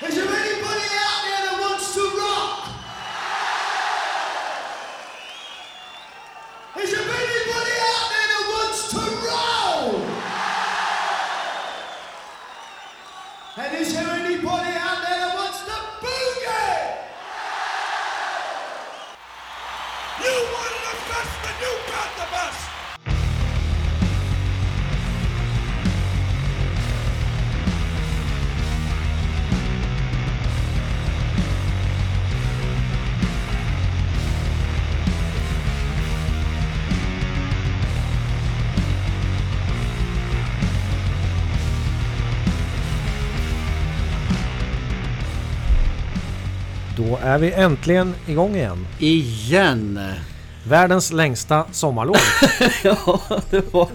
Is there anybody out är vi äntligen igång igen. Igen! Världens längsta sommarlov. ja, det var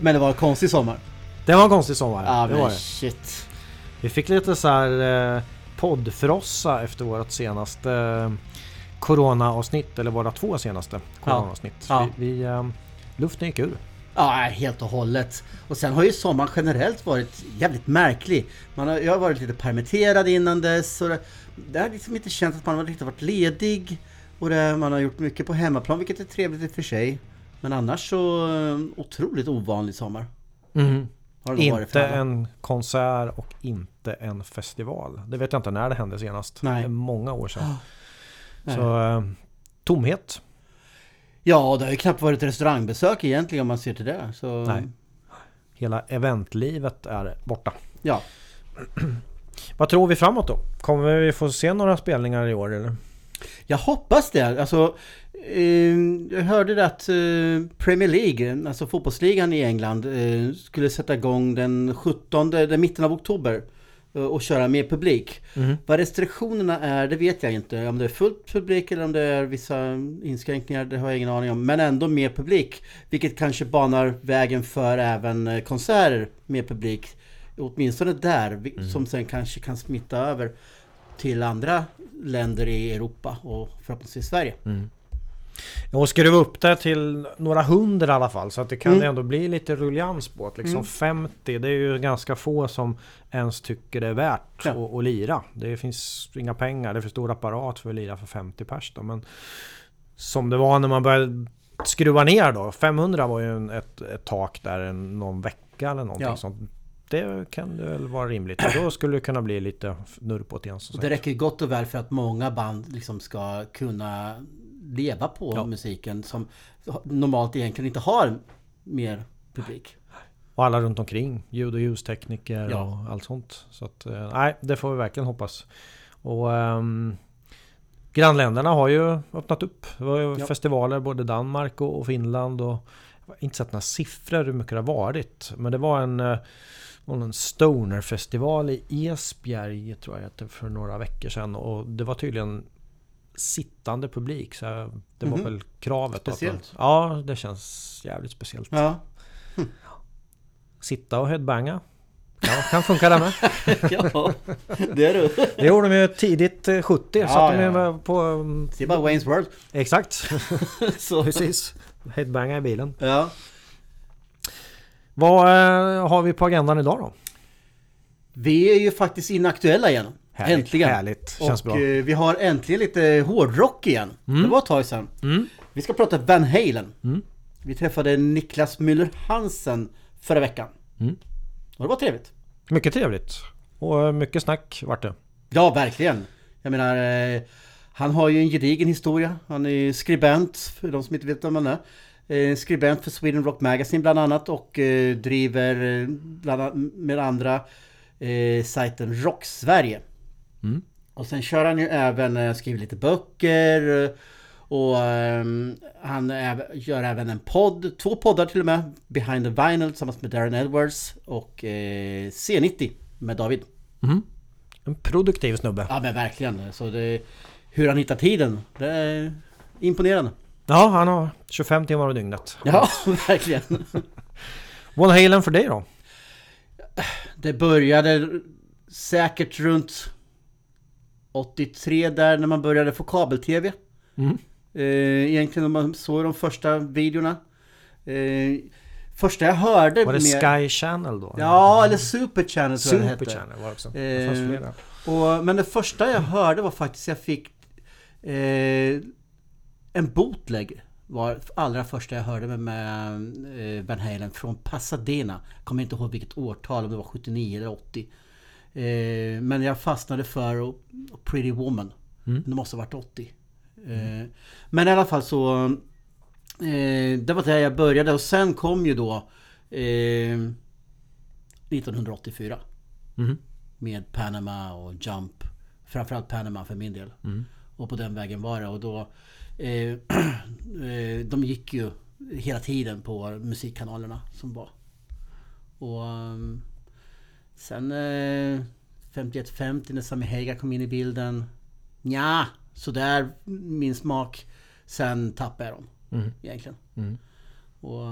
Men det var en konstig sommar. Det var en konstig sommar. Ja, det var det. shit. Vi fick lite så här eh, poddfrossa efter vårt senaste eh, Corona-avsnitt, eller våra två senaste Corona-avsnitt. Ja. Vi, vi, eh, luften gick ur. Ja, helt och hållet. Och sen har ju sommaren generellt varit jävligt märklig. Man har, jag har varit lite permitterad innan dess. Och det, det har liksom inte känts att man har riktigt varit ledig. Och det, man har gjort mycket på hemmaplan, vilket är trevligt i och för sig. Men annars så eh, otroligt ovanlig sommar. För Inte en konsert och inte en festival. Det vet jag inte när det hände senast. Nej. Många år sedan. Nej. Så eh, tomhet. Ja, det har ju knappt varit restaurangbesök egentligen om man ser till det. Så, Nej. Hela eventlivet är borta. Ja. Vad tror vi framåt då? Kommer vi få se några spelningar i år eller? Jag hoppas det. Alltså, eh, jag hörde det att eh, Premier League, alltså fotbollsligan i England, eh, skulle sätta igång den 17, den mitten av oktober och köra med publik. Mhm. Vad restriktionerna är, det vet jag inte. Om det är fullt publik eller om det är vissa inskränkningar, det har jag ingen aning om. Men ändå med publik. Vilket kanske banar vägen för även eh, konserter med publik. Åtminstone där, vi- som sen kanske kan smitta över till andra länder i Europa och förhoppningsvis Sverige. Och skruva upp det till några hundra i alla fall så att det kan Mm. ändå bli lite rullians på det. Liksom Mm. 50, det är ju ganska få som ens tycker det är värt Ja. att, att lira. Det finns inga pengar, det är för stor apparat för att lira för 50 pers då. Men som det var när man började skruva ner då. 500 var ju ett, ett tak där någon vecka eller någonting Ja. sånt. Det kan det väl vara rimligt. Och då skulle det kunna bli lite nurr på det igen. det räcker gott och väl för att många band liksom ska kunna leva på Ja. musiken som normalt egentligen inte har mer publik. Och alla runt omkring. Ljud och ljustekniker Ja. och allt sånt. Så att, eh, nej, det får vi verkligen hoppas. Och ehm, grannländerna har ju öppnat upp. Det var ju Ja. festivaler både Danmark och, Finland. Och jag har inte sett några siffror hur mycket det har varit. Men det var en, eh, någon stonerfestival i Esbjerg tror jag för några veckor sedan. Och det var tydligen sittande publik. Så det var Mhm. väl kravet. då att Speciellt. Ja, det känns jävligt speciellt. Ja, Sitta och headbanga. Ja, kan funka det med. ja det är du. Det gjorde de ju tidigt eh, 70. Ja, satt de ju ja. med på... mm, Det är bara Wayne's World. Exakt. Så. Precis. Headbanga i bilen. Ja. Vad eh, har vi på agendan idag då? Vi är ju faktiskt inaktuella igen. Äntligen. Härligt. Känns och bra. eh, vi har äntligen lite hårdrock igen. Det var ett tag sedan. Mm. Vi ska prata Van Halen. Mm. Vi träffade Niklas Müller Hansen förra veckan. Mm. Och det var trevligt. Mycket trevligt. Och eh, mycket snack vart det. Ja, verkligen. Jag menar, eh, han har ju en gedigen historia. Han är skribent, för de som inte vet vem han är. Skribent för Sweden Rock Magazine bland annat och driver bland annat med andra eh, sajten Rock Sverige. Mm. Och sen kör han ju även, eh, skriver lite böcker eh, och ehm, han är, gör även en podd, två poddar till och med. Behind the Vinyl tillsammans med Darren Edwards och eh, C90 med David. Mm. En produktiv snubbe. Ja men verkligen. Så det, hur han hittar tiden, det är imponerande. Ja, han har 25 timmar om dygnet. Ja, verkligen. Van Halen för dig då? Det började säkert runt 83 där när man började få kabel-tv. Mm. Eh, egentligen när man såg de första videorna. Eh, Första jag hörde Var det mer- Sky Channel då? Ja, eller Super Channel tror jag det Super hette. Channel var det också. Eh, Det fanns flera. Och, men det första jag hörde var faktiskt jag fick eh, en bootleg. Var allra första jag hörde med, med eh, Van Halen från Pasadena. Kommer inte ihåg vilket årtal, om det var 79 eller 80. Eh, men jag fastnade för Pretty Woman. Mm. Det måste ha varit 80. Eh, men i alla fall så... Eh, det var där jag började och sen kom ju då eh, 1984 Mhm. med Panama och Jump. Framförallt Panama för min del. Mm. Och på den vägen var det. Och då... Eh, eh, de gick ju hela tiden på musikkanalerna som var. Och... sen... Eh, 51-50 när Sammy Hagar kom in i bilden. Ja, sådär min smak. Sen tappade jag dem. Mm. Egentligen. Mm. Och...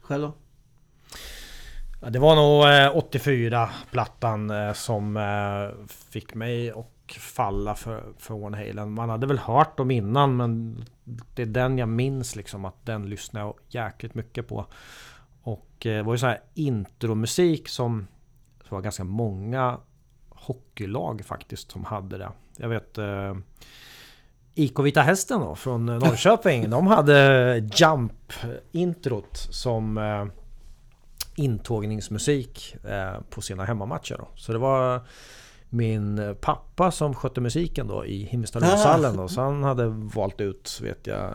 Själv då? Ja, det var nog eh, 84-plattan eh, som eh, fick mig att falla för, för Van Halen. Man hade väl hört dem innan men det är den jag minns liksom att den lyssnade jag jäkligt mycket på. Och eh, det var ju så här intromusik som det var ganska många hockeylag faktiskt som hade det. Jag vet eh, IK Vita Hästen då från Norrköping. de hade Jump-introt som eh, intågningsmusik eh, på sina hemmamatcher. Då. Så det var min pappa som skötte musiken då i Himmelstalundshallen. då. Så han hade valt ut, vet jag...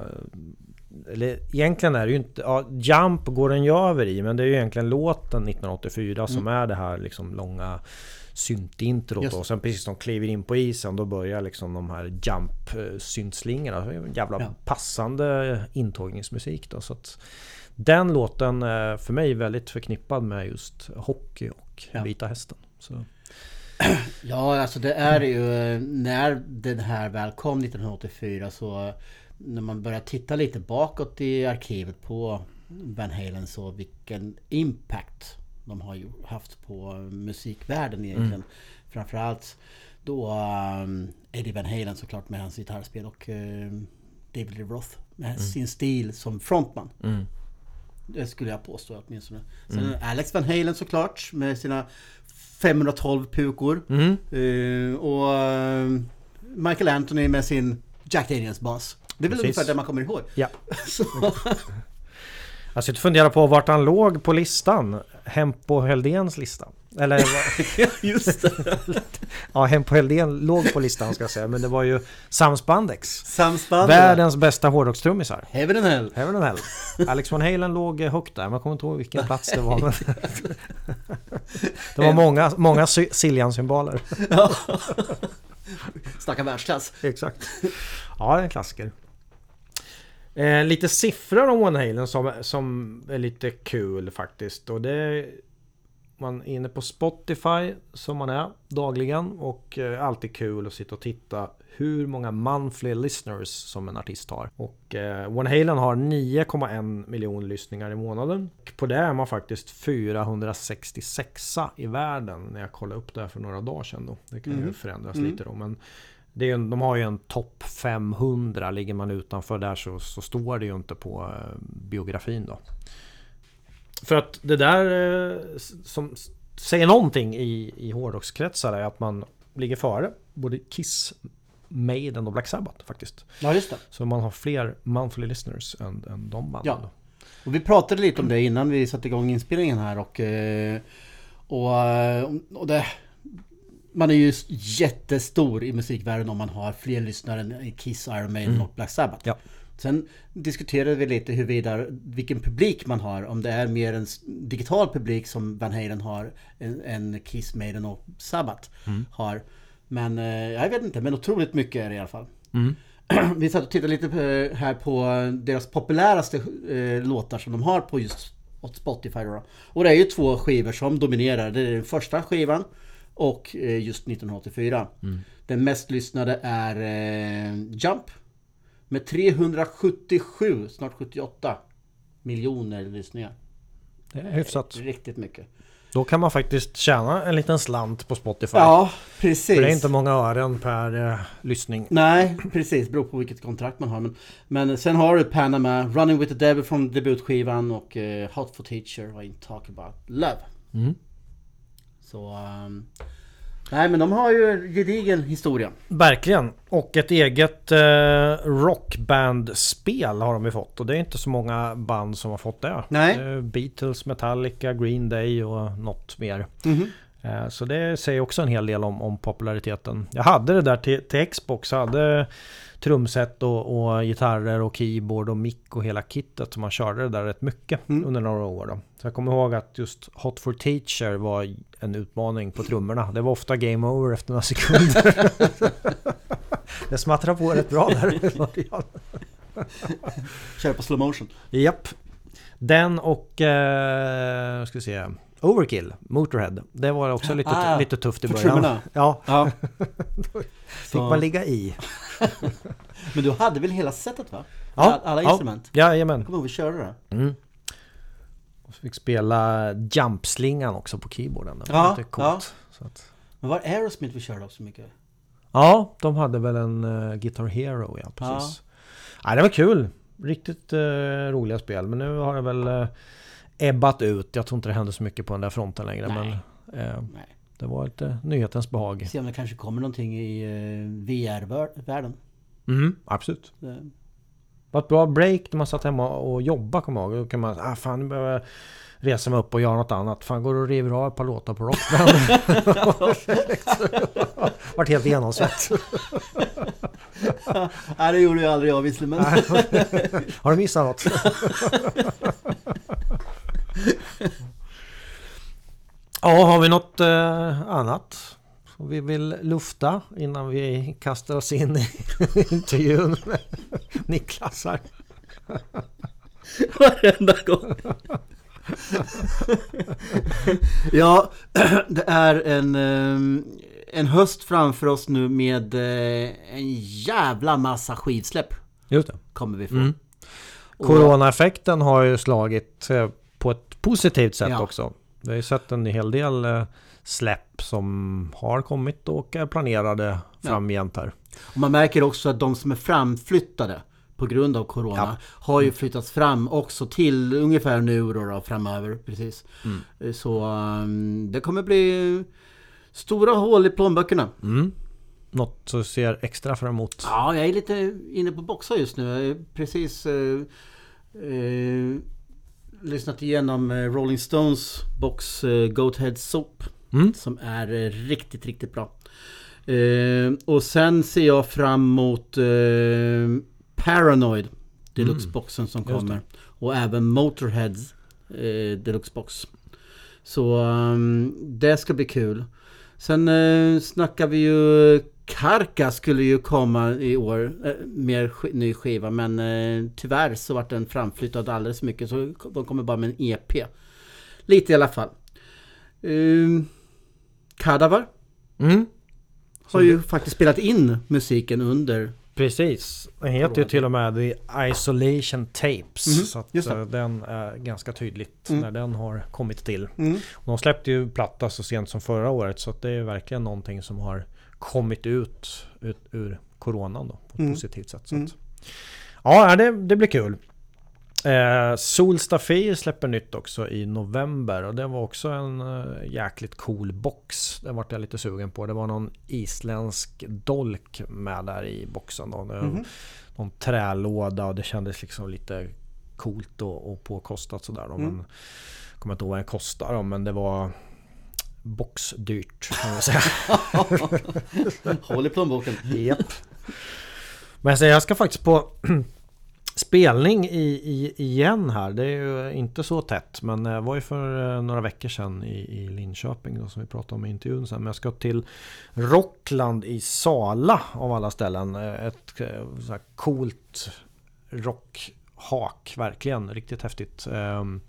Eller egentligen är det ju inte... Ja, Jump går den ju över i, men det är ju egentligen låten 1984 som är det här liksom långa syntintrot. Och sen precis som de kliver in på isen, då börjar liksom de här Jump-syntslingorna. En jävla Ja. passande intågningsmusik då. Så att den låten är för mig väldigt förknippad med just hockey och Ja. Vita Hästen. Så. Ja, alltså det är ju eh, när den här väl kom 1984 så eh, när man börjar titta lite bakåt i arkivet på Van Halen så vilken impact de har haft på musikvärlden egentligen. Framförallt då um, Eddie Van Halen såklart med hans gitarrspel och eh, David Lee Roth med sin stil som frontman. Mm. Det skulle jag påstå åtminstone. Sen Alex Van Halen såklart med sina 512 pukor. Mm. Eh, och eh, Michael Anthony med sin Jack Daniels bas. Det är väl Precis. ungefär det man kommer ihåg. Ja. Så, Jag sitter och funderar på vart han låg på listan. Hempo Heldens lista. Eller just det. ja, Hempo Heldén låg på listan ska jag säga. Men det var ju Sam Spandex. Samspann. Världens bästa hårdrockstrummisar. Heaven and Hell. Heaven and Hell. Alex Van Halen låg eh, högt där, jag kommer inte ihåg vilken plats det var. Men det var många, många sy- Siljan-symboler. Snacka världsklass. Exakt. Ja, det är en klassiker. Eh, lite siffror om Van Halen som, som är lite kul faktiskt. Och det är, man är inne på Spotify som man är dagligen och eh, alltid kul att sitta och titta hur många monthly listeners som en artist har. Och eh, Van Halen har 9,1 miljoner lyssningar i månaden. Och på det är man faktiskt 466 i världen när jag kollade upp det här för några dagar sedan. Då. Det kan ju Mm. förändras Mm. lite då. Men det är, de har ju en topp 500. Ligger man utanför där så, så står det ju inte på eh, biografin då. För att det där eh, som säger någonting i, i hårdrockskretsar är att man ligger före både Kiss, Maiden och Black Sabbath faktiskt. Ja, just det. Så man har fler monthly listeners än, än de banden. Ja. Och vi pratade lite om det innan vi satte igång inspelningen här och... eh, Och, och det... Man är ju jättestor i musikvärlden om man har fler lyssnare än Kiss, Iron Maiden och Black Sabbath. Ja. Sen diskuterade vi lite huruvida vilken publik man har. Om det är mer en digital publik som Van Halen har än, Kiss, Maiden och Sabbath har. Men eh, jag vet inte, men otroligt mycket är det i alla fall. Mm. Vi satt och tittade lite här på deras populäraste eh, låtar som de har på just Spotify då. Och det är ju två skivor som dominerar. Det är den första skivan och eh, just 1984. Den mest lyssnade är eh, Jump med 377, snart 78 miljoner lyssningar. Det är hyfsat. Riktigt mycket. Då kan man faktiskt tjäna en liten slant på Spotify. Ja, precis. För det är inte många ören per eh, lyssning. Nej, precis. Beror på vilket kontrakt man har. Men, men sen har du Panama, Running with the Devil från debutskivan och eh, Hot for Teacher och In Talk About Love. Mm. Så... ehm, nej men de har ju gedigen historia. Verkligen. Och ett eget eh, rockbandspel har de ju fått. Och det är inte så många band som har fått det. Nej. Eh, Beatles, Metallica, Green Day och något mer. Mhm. Eh, Så det säger också en hel del om, om populariteten. Jag hade det där till, till Xbox. Hade trumset och, och gitarrer och keyboard och mick och hela kittet. Så man körde det där rätt mycket Mm. under några år. Då. Så jag kommer ihåg att just Hot for Teacher var en utmaning på trummorna. Det var ofta game over efter några sekunder. det smattrade på rätt bra där i början. Kör på slow motion. Japp. Den och... Eh, ska vi se. Overkill, Motorhead. Det var också lite, Ah, lite tufft i början. trummorna. Ja, Ja. fick man ligga i. Men du hade väl hela setet va? Ja, alla, alla ja. instrument? Jajamän. Kommer ihåg vi körde det? Mm. Och så fick spela jumpslingan också på keyboarden. Det var Ja, lite coolt. Så att, Men var Aerosmith vi körde också mycket? ja, de hade väl en uh, Guitar Hero, ja precis. Ja. det var kul. Riktigt eh, roliga spel. Men nu har det väl uh, ebbat ut. Jag tror inte det händer så mycket på den där fronten längre. Nej. Men eh, Nej. det var lite nyhetens behag. Se om det kanske kommer någonting i uh, VR-världen. Mm, absolut. Det- Det var ett bra break när man satt hemma och jobbade kommer jag ihåg. Då kan man ah, fan nu behöver jag resa mig upp och göra något annat. Fan går du och river av ett par låtar på rockband? Vart helt genomsvett. Nej det gjorde jag aldrig jag visserligen men... Har du missat något? ja, har vi något eh, annat? som vi vill lufta innan vi kastar oss in i intervjun med Niklas här. Varenda gång. ja, det är en, eh, en höst framför oss nu med eh, en jävla massa skivsläpp. Just det. Kommer vi få. Mm. Coronaeffekten har ju slagit eh, på ett positivt sätt Ja. också. Vi har ju sett en hel del eh, släpp som har kommit och är planerade framgent här. Och man märker också att de som är framflyttade på grund av Corona Ja. har ju flyttats fram också till ungefär nu då, då framöver. Precis. Mm. Så um, det kommer bli stora hål i plånböckerna. Mm. Något som ser extra fram emot. Ja, jag är lite inne på boxar just nu. Jag har precis eh, eh, lyssnat igenom eh, Rolling Stones box eh, Goat Head Soap. Mm. Som är eh, riktigt, riktigt bra. Eh, och sen ser jag fram emot Paranoid Deluxe-boxen som Mm. Just kommer. Och även Motorheads eh, Deluxe-box. Så um, det ska bli kul. Sen eh, snackar vi ju Karka skulle ju komma i år. Eh, mer sk- ny skiva. Men eh, tyvärr så vart den framflyttad alldeles mycket. Så de kommer bara med en EP. Lite i alla fall. Um, Kadavar Mm. har ju faktiskt spelat in musiken under. Precis. Den heter ju till och med The Isolation Tapes. Mhm, Så att eh, den är ganska tydligt Mm. när den har kommit till. Och de släppte ju platta så sent som förra året. Så det är verkligen någonting som har kommit ut, ut ur coronan då, på ett Mm. positivt sätt. Så Mm. att, ja, det, det blir kul. Eh, Solstafir släpper nytt också i november och det var också en eh, jäkligt cool box. Det vart jag lite sugen på. Det var någon isländsk dolk med där i boxen. Då. Mhm. Någon trälåda och det kändes liksom lite coolt och, och påkostat sådär. Då. Mm. Men, jag kommer inte ihåg vad den kostade då, men det var boxdyrt kan man säga. Håll i plånboken. Japp. Men jag ska faktiskt på spelning i, i, igen här. Det är ju inte så tätt. Men det var ju för eh, några veckor sedan i, i Linköping då, som vi pratade om i intervjun sen. Men jag ska till Rockland i Sala av alla ställen. Eh, ett så här coolt rockhak. Verkligen riktigt häftigt. Ehm,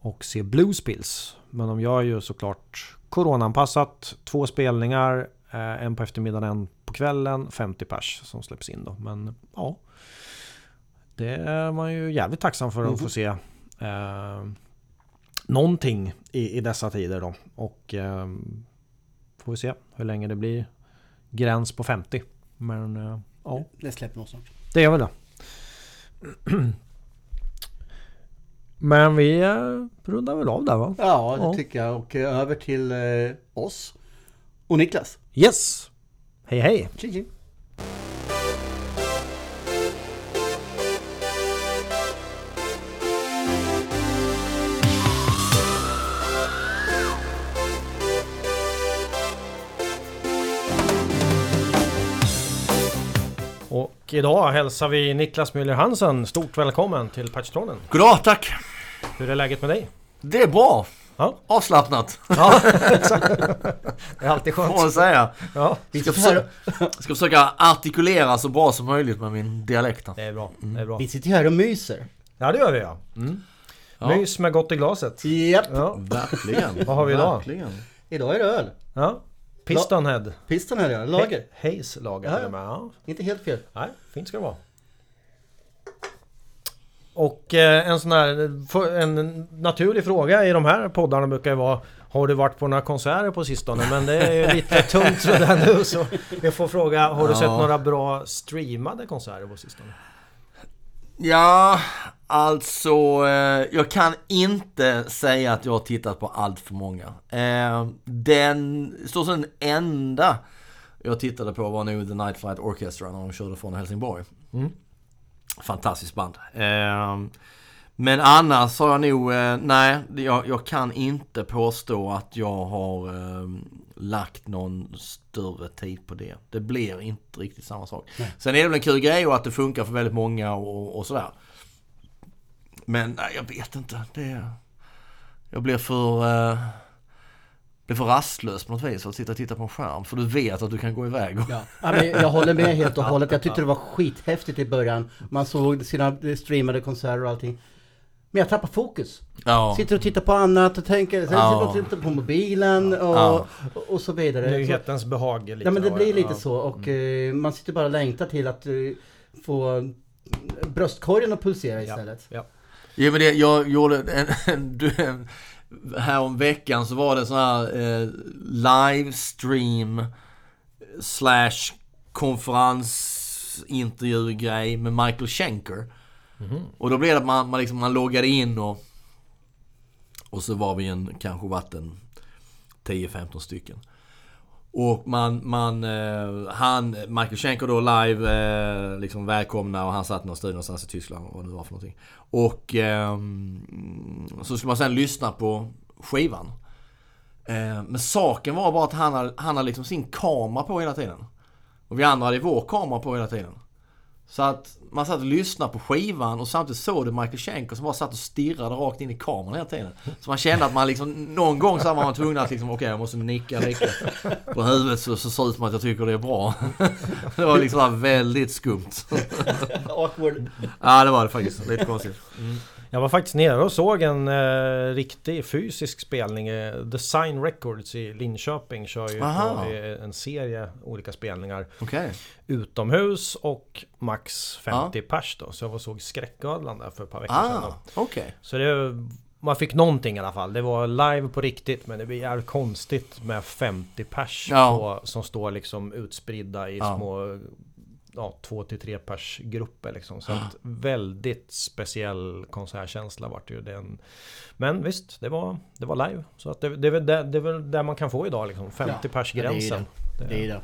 och se Bluespills. Men de gör ju såklart Coronaanpassat. Två spelningar. En på eftermiddagen, en på kvällen. 50 pers som släpps in då. Men ja. Det är man ju jävligt tacksam för att Mhm. få se. Eh, någonting i, i dessa tider då. Och eh, får vi se hur länge det blir gräns på 50. Men eh, ja, Det släpper nog snart. det är väl det. Men vi eh, rundar väl av där va? Ja, det Ja. tycker jag. Och eh, över till eh, oss. Och Niklas. Yes! Hej hej! Tjing, tjing. Idag hälsar vi Niklas Müller Hansen stort välkommen till Patchtronen. Goddag, tack! Hur är läget med dig? Det är bra! Ja, Avslappnat, ja exakt. Det är alltid får man skönt. säga. Ja, Vi Ska, försöka, ska försöka artikulera så bra som möjligt med min dialekt. det är bra. Det är bra. vi sitter här och myser. Ja, det gör vi ja. Mm. Ja. Mys med gott i glaset. Japp. Ja, Verkligen. Vad har vi idag? Verkligen. Idag är det öl. ja. Pistonhead. Piston här ja. Lager. Hayes lager Ja, till ja. och med. Ja. Inte helt fel. Nej, fint ska det vara. Och eh, en sån här en naturlig fråga i de här poddarna brukar ju vara Har du varit på några konserter på sistone? Men det är ju lite tungt sådär nu så vi får fråga Har du Ja. sett några bra streamade konserter på sistone? Ja, alltså eh, jag kan inte säga att jag har tittat på allt för många. Eh, den, så som den enda jag tittade på var nog The Night Flight Orchestra när de körde från Helsingborg. Mm. Fantastiskt band. Eh, men annars har jag nog, eh, nej, jag, jag kan inte påstå att jag har eh, lagt någon större tid på det. Det blir inte riktigt samma sak. Sen är det väl en kul grej och att det funkar för väldigt många och, och sådär. Men nej, jag vet inte. Det, jag blir för, eh, blir för rastlös på något vis att sitta och titta på en skärm. För du vet att du kan gå iväg. Och, Ja. Ja, men jag håller med helt och hållet. Jag tyckte det var skithäftigt i början. Man såg sina streamade konserter och allting. Men jag tappar fokus. ja. Sitter och tittar på annat och tänker, sen Ja. sitter och tittar på mobilen och, Ja. och, och så vidare. Nyhetens behag lite. ja men det blir lite Ja. så och eh, man sitter bara och längtar till att eh, få bröstkorgen att pulsera istället. Ja. Ja men det, jag gjorde en, en, en här om veckan så var det sån här eh, livestream slash konferensintervju-grej med Michael Schenker. Och då blev det att man, man, liksom, man loggade in och och så var vi en, kanske varit en 10-15 stycken. Och man, man, eh, han, Michael Schenker då live, eh, liksom välkomna och han satt någon studio någonstans i Tyskland, vad det var för någonting. Och ehm, så skulle man sen lyssna på skivan. Eh, men saken var bara att han hade, han hade liksom sin kamera på hela tiden. Och vi andra hade vår kamera på hela tiden. Så att man satt och lyssnade på skivan och samtidigt såg du Michael Schenker som bara satt och stirrade rakt in i kameran hela tiden. Så man kände att man liksom, någon gång så var man tvungen att liksom, okej jag måste nicka lite på huvudet så, så ser det ut som att jag tycker det är bra. Det var liksom väldigt skumt. Awkward. Ja det var det faktiskt, lite konstigt. Jag var faktiskt nere och såg en eh, riktig fysisk spelning. Eh, Design Records i Linköping kör ju på, eh, en serie olika spelningar Okej. utomhus och max 50 pers då. Så jag var såg Skräcködlan där för ett par veckor sedan. Ah, då. okej. Så det, man fick någonting i alla fall. Det var live på riktigt men det blir jävligt konstigt med 50 pers Ja. på, som står liksom utspridda i Ja. små ja, två till tre pers grupper liksom. Så att väldigt speciell konsertkänsla vart det ju den. Men visst, det var, det var live. Så att det, det, är där, det är väl där man kan få idag liksom. 50 pers Ja, det är gränsen. Det är det.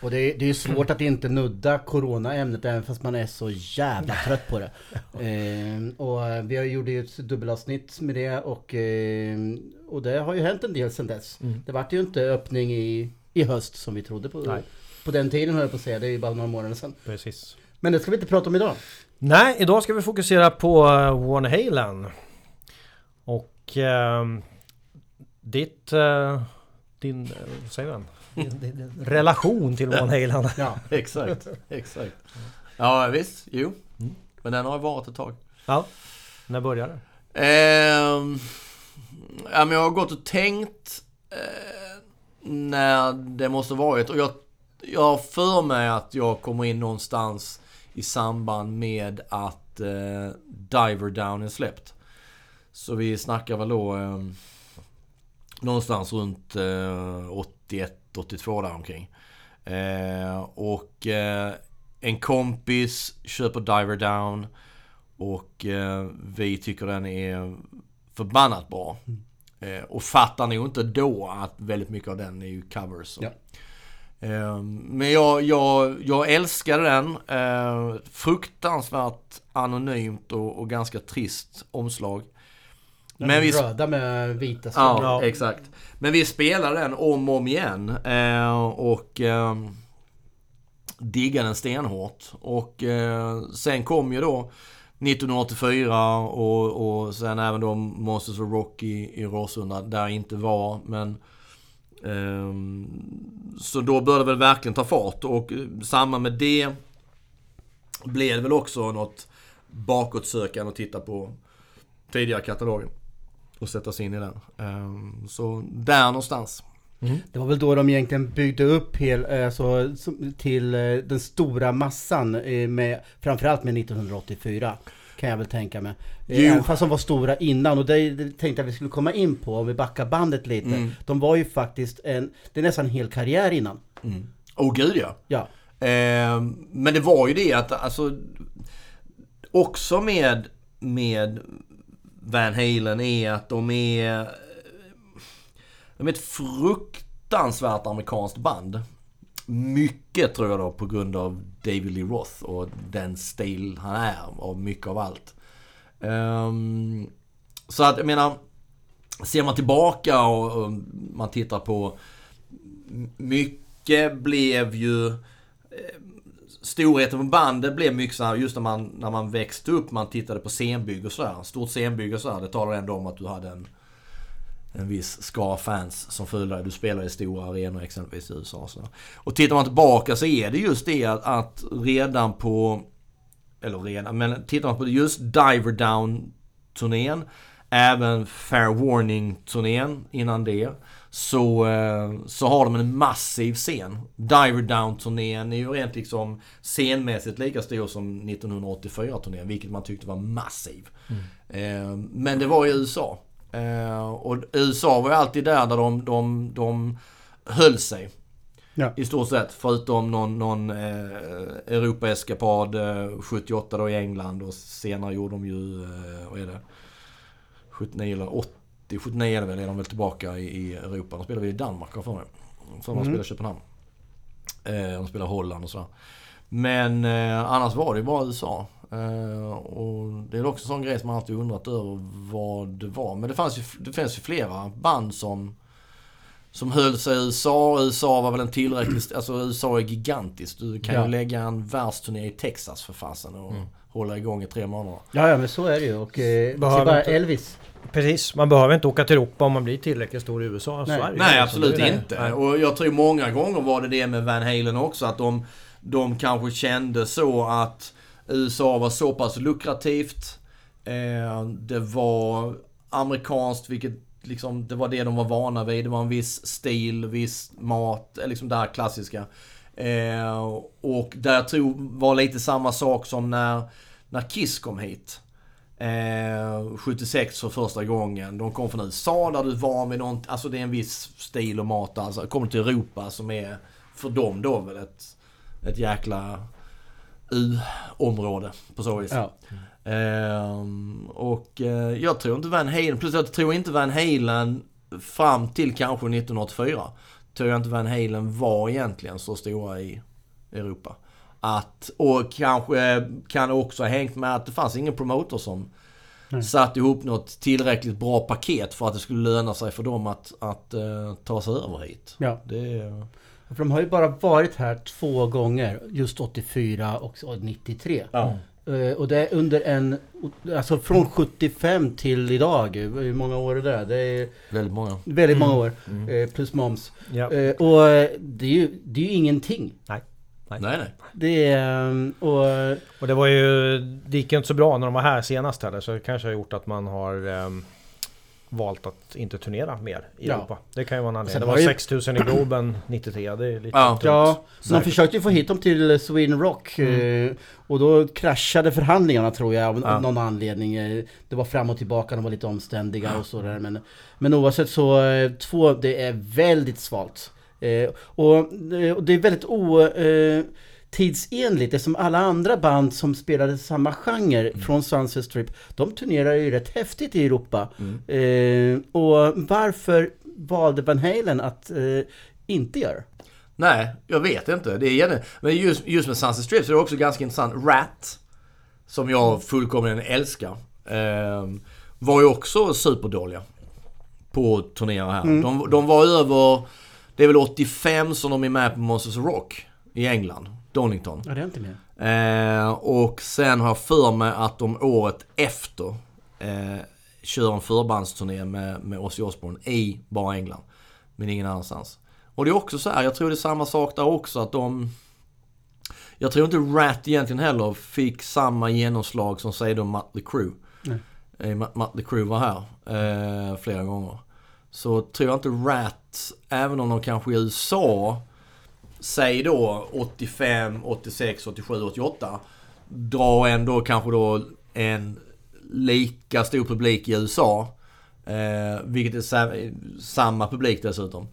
Och det är, det är svårt att inte nudda Corona-ämnet även fast man är så jävla trött på det. Ehm, och vi gjorde ju ett dubbelavsnitt med det och, ehm, och det har ju hänt en del sedan dess. Mm. Det vart ju inte öppning i, i höst som vi trodde på. Nej. På den tiden höll jag på att säga, det är ju bara några månader sedan. Precis. Men det ska vi inte prata om idag. Nej, idag ska vi fokusera på uh, Van Halen. Och ehm, ditt... eh, din... eh, vad säger man? Din, din, din relation till Van Halen. Ja. Exakt, exakt. Ja visst, jo. Men den har varit ett tag. Ja. När började det? Ehm, ja, men jag har gått och tänkt eh, när det måste varit. Och jag, jag har för mig att jag kommer in någonstans i samband med att eh, Diver Down är släppt. Så vi snackar väl då eh, någonstans runt eh, 81, 82 där omkring. Eh, och eh, en kompis köper Diver Down och eh, vi tycker den är förbannat bra. Eh, och fattar nog inte då att väldigt mycket av den är ju covers. Ja. Eh, Men jag, jag, jag älskade den. Eh, fruktansvärt anonymt och, och ganska trist omslag. Men vi, Röda med vita Ja, strålar. Ja. exakt. Men vi spelade den om och om igen. Eh, och eh, diggade den stenhårt. Och eh, sen kom ju då 1984 och, och sen även då Monsters of Rock i, i Råsunda där jag inte var. Men ehm, Ehm, så då började det väl verkligen ta fart och eh, samma med det blev det väl också något bakåtsökande och titta på tidigare katalogen och sätta sig in i den. Ehm, så där någonstans. Mm. Det var väl då de egentligen byggde upp hel, alltså, till eh, den stora massan med, framförallt med 1984. Kan jag väl tänka mig. Eh, Jo. Även fast de var stora innan och det, det tänkte jag vi skulle komma in på om vi backar bandet lite. Mm. De var ju faktiskt en, det är nästan en hel karriär innan. Åh gud ja. Ja. Ehm, Men det var ju det att alltså också med, med Van Halen är att de är de är ett fruktansvärt amerikanskt band. Mycket tror jag då på grund av David Lee Roth och den stil han är av mycket av allt. Um, så att jag menar, ser man tillbaka och, och man tittar på mycket blev ju eh, Storheten på bandet blev mycket så här, just när man, när man växte upp, man tittade på scenbygge och sådär. Stort scenbygge och sådär. Det talar ändå om att du hade en, en viss skara fans som följde dig. Du spelade i stora arenor exempelvis i USA och sådär. Och tittar man tillbaka så är det just det att, att redan på... Eller redan, men tittar man på just Diver Down-turnén Även Fair Warning-turnén innan det. Så, eh, så har de en massiv scen. Diver Down-turnén är ju rent liksom scenmässigt lika stor som 1984-turnén. Vilket man tyckte var massiv. Eh, Men det var i USA. Eh, Och USA var ju alltid där, där de, de, de höll sig. Ja. I stort sett. Förutom någon, någon eh, Europa-eskapad eh, 78 då i England och senare gjorde de ju, eh, vad är det? 79 eller 80, 79 är det väl, är de väl tillbaka i, i Europa. De spelar väl i Danmark har för mig. För de spelar i Köpenhamn. Eh, de spelar Holland och sådär. Men eh, annars var det ju bara USA. Eh, och det är också en sån grej som man alltid undrat över vad det var. Men det fanns ju, det finns ju flera band som som höll sig i USA. USA var väl en tillräckligt... Alltså USA är gigantiskt. Du kan Ja. ju lägga en världsturné i Texas för fasen och hålla igång i tre månader. Ja, ja men så är det ju. Och eh, bara inte- Elvis. Precis, man behöver inte åka till Europa om man blir tillräckligt stor i USA. Nej. Nej, Så absolut inte. Nej. Och jag tror många gånger var det det med Van Halen också. Att de, de kanske kände så att USA var så pass lukrativt. Eh, det var amerikanskt, vilket liksom, det var det de var vana vid. Det var en viss stil, viss mat, eh, liksom det här klassiska. Eh, och där jag tror var lite samma sak som när, när Kiss kom hit. 76 för första gången. De kom från USA där du var med någon, alltså det är en viss stil och mat alltså. Kommer till Europa som är för dem då väl ett, ett jäkla U-område på så vis. Ja. Ehm, och eh, jag tror inte Van Halen, plus jag tror inte Van Halen fram till kanske 1984. Tror jag inte Van Halen var egentligen så stora i Europa. Att, och kanske kan också ha hängt med att det fanns ingen promotor som satt ihop något tillräckligt bra paket för att det skulle löna sig för dem att, att eh, ta sig över hit. Ja. Det, För de har ju bara varit här två gånger. Just 84 och 93. ja. Eh, Och det är under en... Alltså från 75 till idag. Hur många år är det? Det är Väldigt många. väldigt många Mm. år. eh, Plus moms. Ja. Eh, Och det är ju, det är ju ingenting. Nej. Nej, nej. Det är... eh, Och... Och det var ju... Det gick ju inte så bra när de var här senast heller så det kanske har gjort att man har... ehm, valt att inte turnera mer i Ja. Europa. Det kan ju vara en anledning. Det var ju- 6000 i Globen 93, det är lite Ja. tungt. Ja, så de försökte ju få hit dem till Sweden Rock eh, och då kraschade förhandlingarna tror jag av Ja. någon anledning. Eh, Det var fram och tillbaka, de var lite omständiga och sådär. Men, men oavsett så, eh, två, det är väldigt svalt. Och, och det är väldigt o... Tidsenligt. Det är som alla andra band som spelade samma genre från Sunset Strip. De turnerar ju rätt häftigt i Europa. Eh, och varför valde Van Halen att eh, inte göra? Nej, jag vet inte. Det är egentligen, men just, just med Sunset Strip så är det också ganska intressant. Rat, som jag fullkomligen älskar, eh, var ju också superdåliga på turnéer här. De, de var över, det är väl 85 som de är med på Monsters Rock i England, Donington. Ja, det är inte med. Eh, och sen har jag för mig att de året efter eh, kör en förbandsturné med, med Ozzy Osbourne i bara England. Men ingen annanstans. Och det är också så här, jag tror det är samma sak där också att de... Jag tror inte Rat egentligen heller fick samma genomslag som säg då Mötley Crüe. Nej. Eh, Mötley Crüe var här eh, flera gånger. Så tror jag inte Rat, även om de kanske i USA, säg då 85, 86, 87, 88, drar ändå kanske då en lika stor publik i USA. Eh, vilket är sa- samma publik dessutom.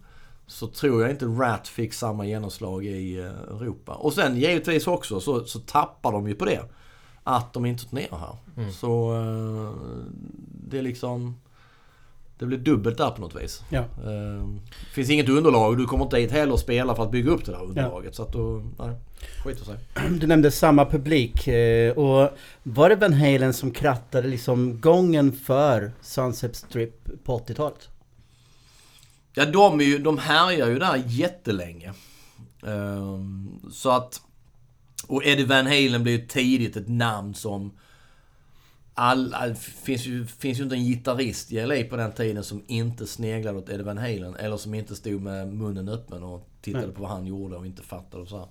Så tror jag inte Rat fick samma genomslag i eh, Europa. Och sen givetvis också så, så tappar de ju på det. Att de inte turnerar här. Så eh, det är liksom... Det blir dubbelt där på något vis. Ja. Eh, finns inget underlag. Du kommer inte hit heller och spela för att bygga upp det där underlaget. Så att då... Nej, skiter sig. Du nämnde samma publik eh, och var det Van Halen som krattade liksom gången för Sunset Strip på 80-talet? Ja, de, är ju, de härjar ju där jättelänge. Ehm, så att... Och Eddie Van Halen blev ju tidigt ett namn som... Alla, finns, ju, finns ju inte en gitarrist i LA på den tiden som inte sneglade åt Eddie Van Halen. Eller som inte stod med munnen öppen och tittade Nej. på vad han gjorde och inte fattade och så här.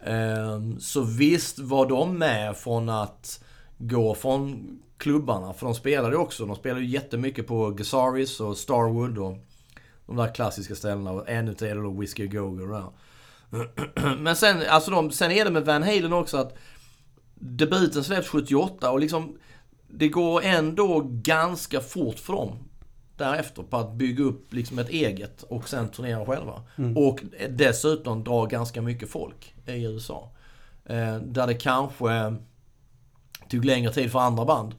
Ehm, så visst var de med från att gå från klubbarna. För de spelade ju också. De spelade ju jättemycket på Gazaris och Starwood och de där klassiska ställena. Och ännu tidigare då Whiskey Go Go där. Men sen, alltså de, sen är det med Van Halen också att debuten släpps 78 och liksom det går ändå ganska fort för dem därefter på att bygga upp liksom ett eget och sen turnera själva. Och dessutom dra ganska mycket folk i USA. Eh, där det kanske tog längre tid för andra band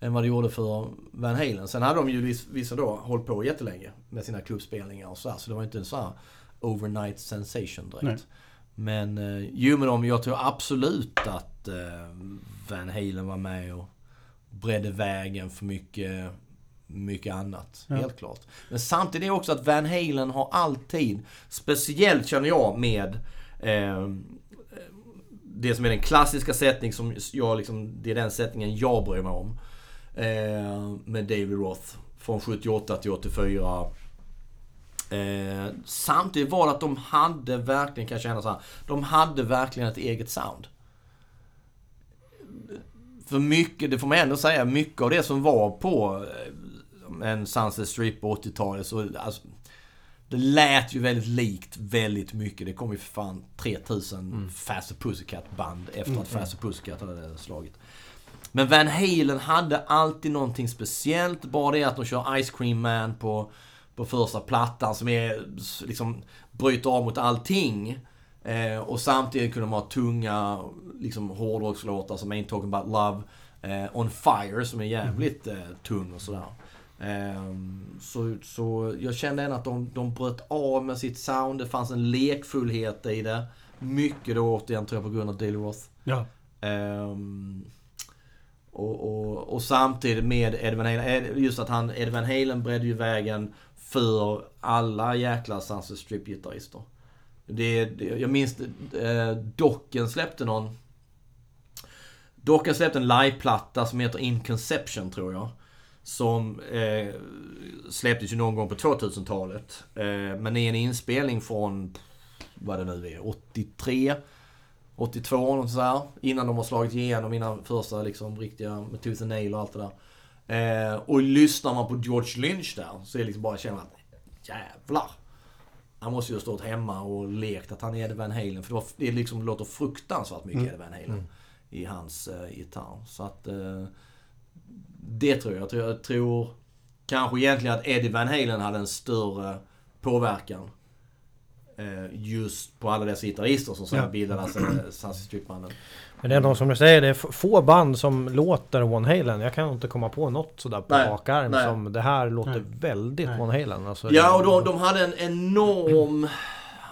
än vad det gjorde för Van Halen. Sen hade de ju viss- vissa då hållit på jättelänge med sina klubbspelningar och så här, Så det var inte en sån här overnight sensation direkt. Nej. Men eh, jo men de, jag tror absolut att eh, Van Halen var med och bredde vägen för mycket, mycket annat. Ja. Helt klart. Men samtidigt är också att Van Halen har alltid, speciellt känner jag med eh, det som är den klassiska sättning som jag liksom, det är den sättningen jag bryr mig om. Eh, med David Roth. Från 78 till 84. Eh, samtidigt var det att de hade verkligen, kan jag känna så här, de hade verkligen ett eget sound. För mycket, det får man ändå säga, mycket av det som var på eh, en Sunset Strip på 80-talet så, alltså, det lät ju väldigt likt väldigt mycket. Det kom ju för fan 3000 mm. Faster Pussycat band efter att Faster Pussycat hade slagit. Men Van Halen hade alltid någonting speciellt. Bara det att de kör Ice Cream Man på, på första plattan som är liksom bryter av mot allting. Eh, och samtidigt kunde de ha tunga liksom hårdrockslåtar som Ain't Talking About Love. Eh, On Fire som är jävligt eh, tung och sådär. Ehm, så, så jag kände ändå att de, de bröt av med sitt sound. Det fanns en lekfullhet i det. Mycket då återigen tror jag på grund av Daily Roth. Ja. Ehm, och, och, och samtidigt med Ed Van Halen, just att han, Ed Van Halen bredde ju vägen för alla jäkla Sunset Strip-gitarrister. Det, det, jag minns eh, Docken släppte någon... Docken släppte en liveplatta som heter In Conception tror jag. Som eh, släpptes ju någon gång på 2000-talet. Eh, men är en inspelning från, vad det nu är, 83? 82 något sådär. Innan de har slagit igenom, innan första liksom riktiga med Tooth and Nail och allt det där. Eh, och lyssnar man på George Lynch där så är det liksom bara känner att jävlar. Han måste ju ha stått hemma och lekt att han är Eddie Van Halen. För det, var, det liksom låter fruktansvärt mycket Eddie Van Halen i hans eh, gitarr. Så att eh, det tror jag. Jag tror, jag tror kanske egentligen att Eddie Van Halen hade en större påverkan. Eh, just på alla dessa gitarrister som sen Ja. bildade Sunset Strip-banden. Men det är nog som du säger, det är få band som låter Van Halen. Jag kan inte komma på något sådär på rak arm nej. som det här låter Nej. väldigt Nej. Van Halen. Alltså, Ja, och de, de hade en enorm...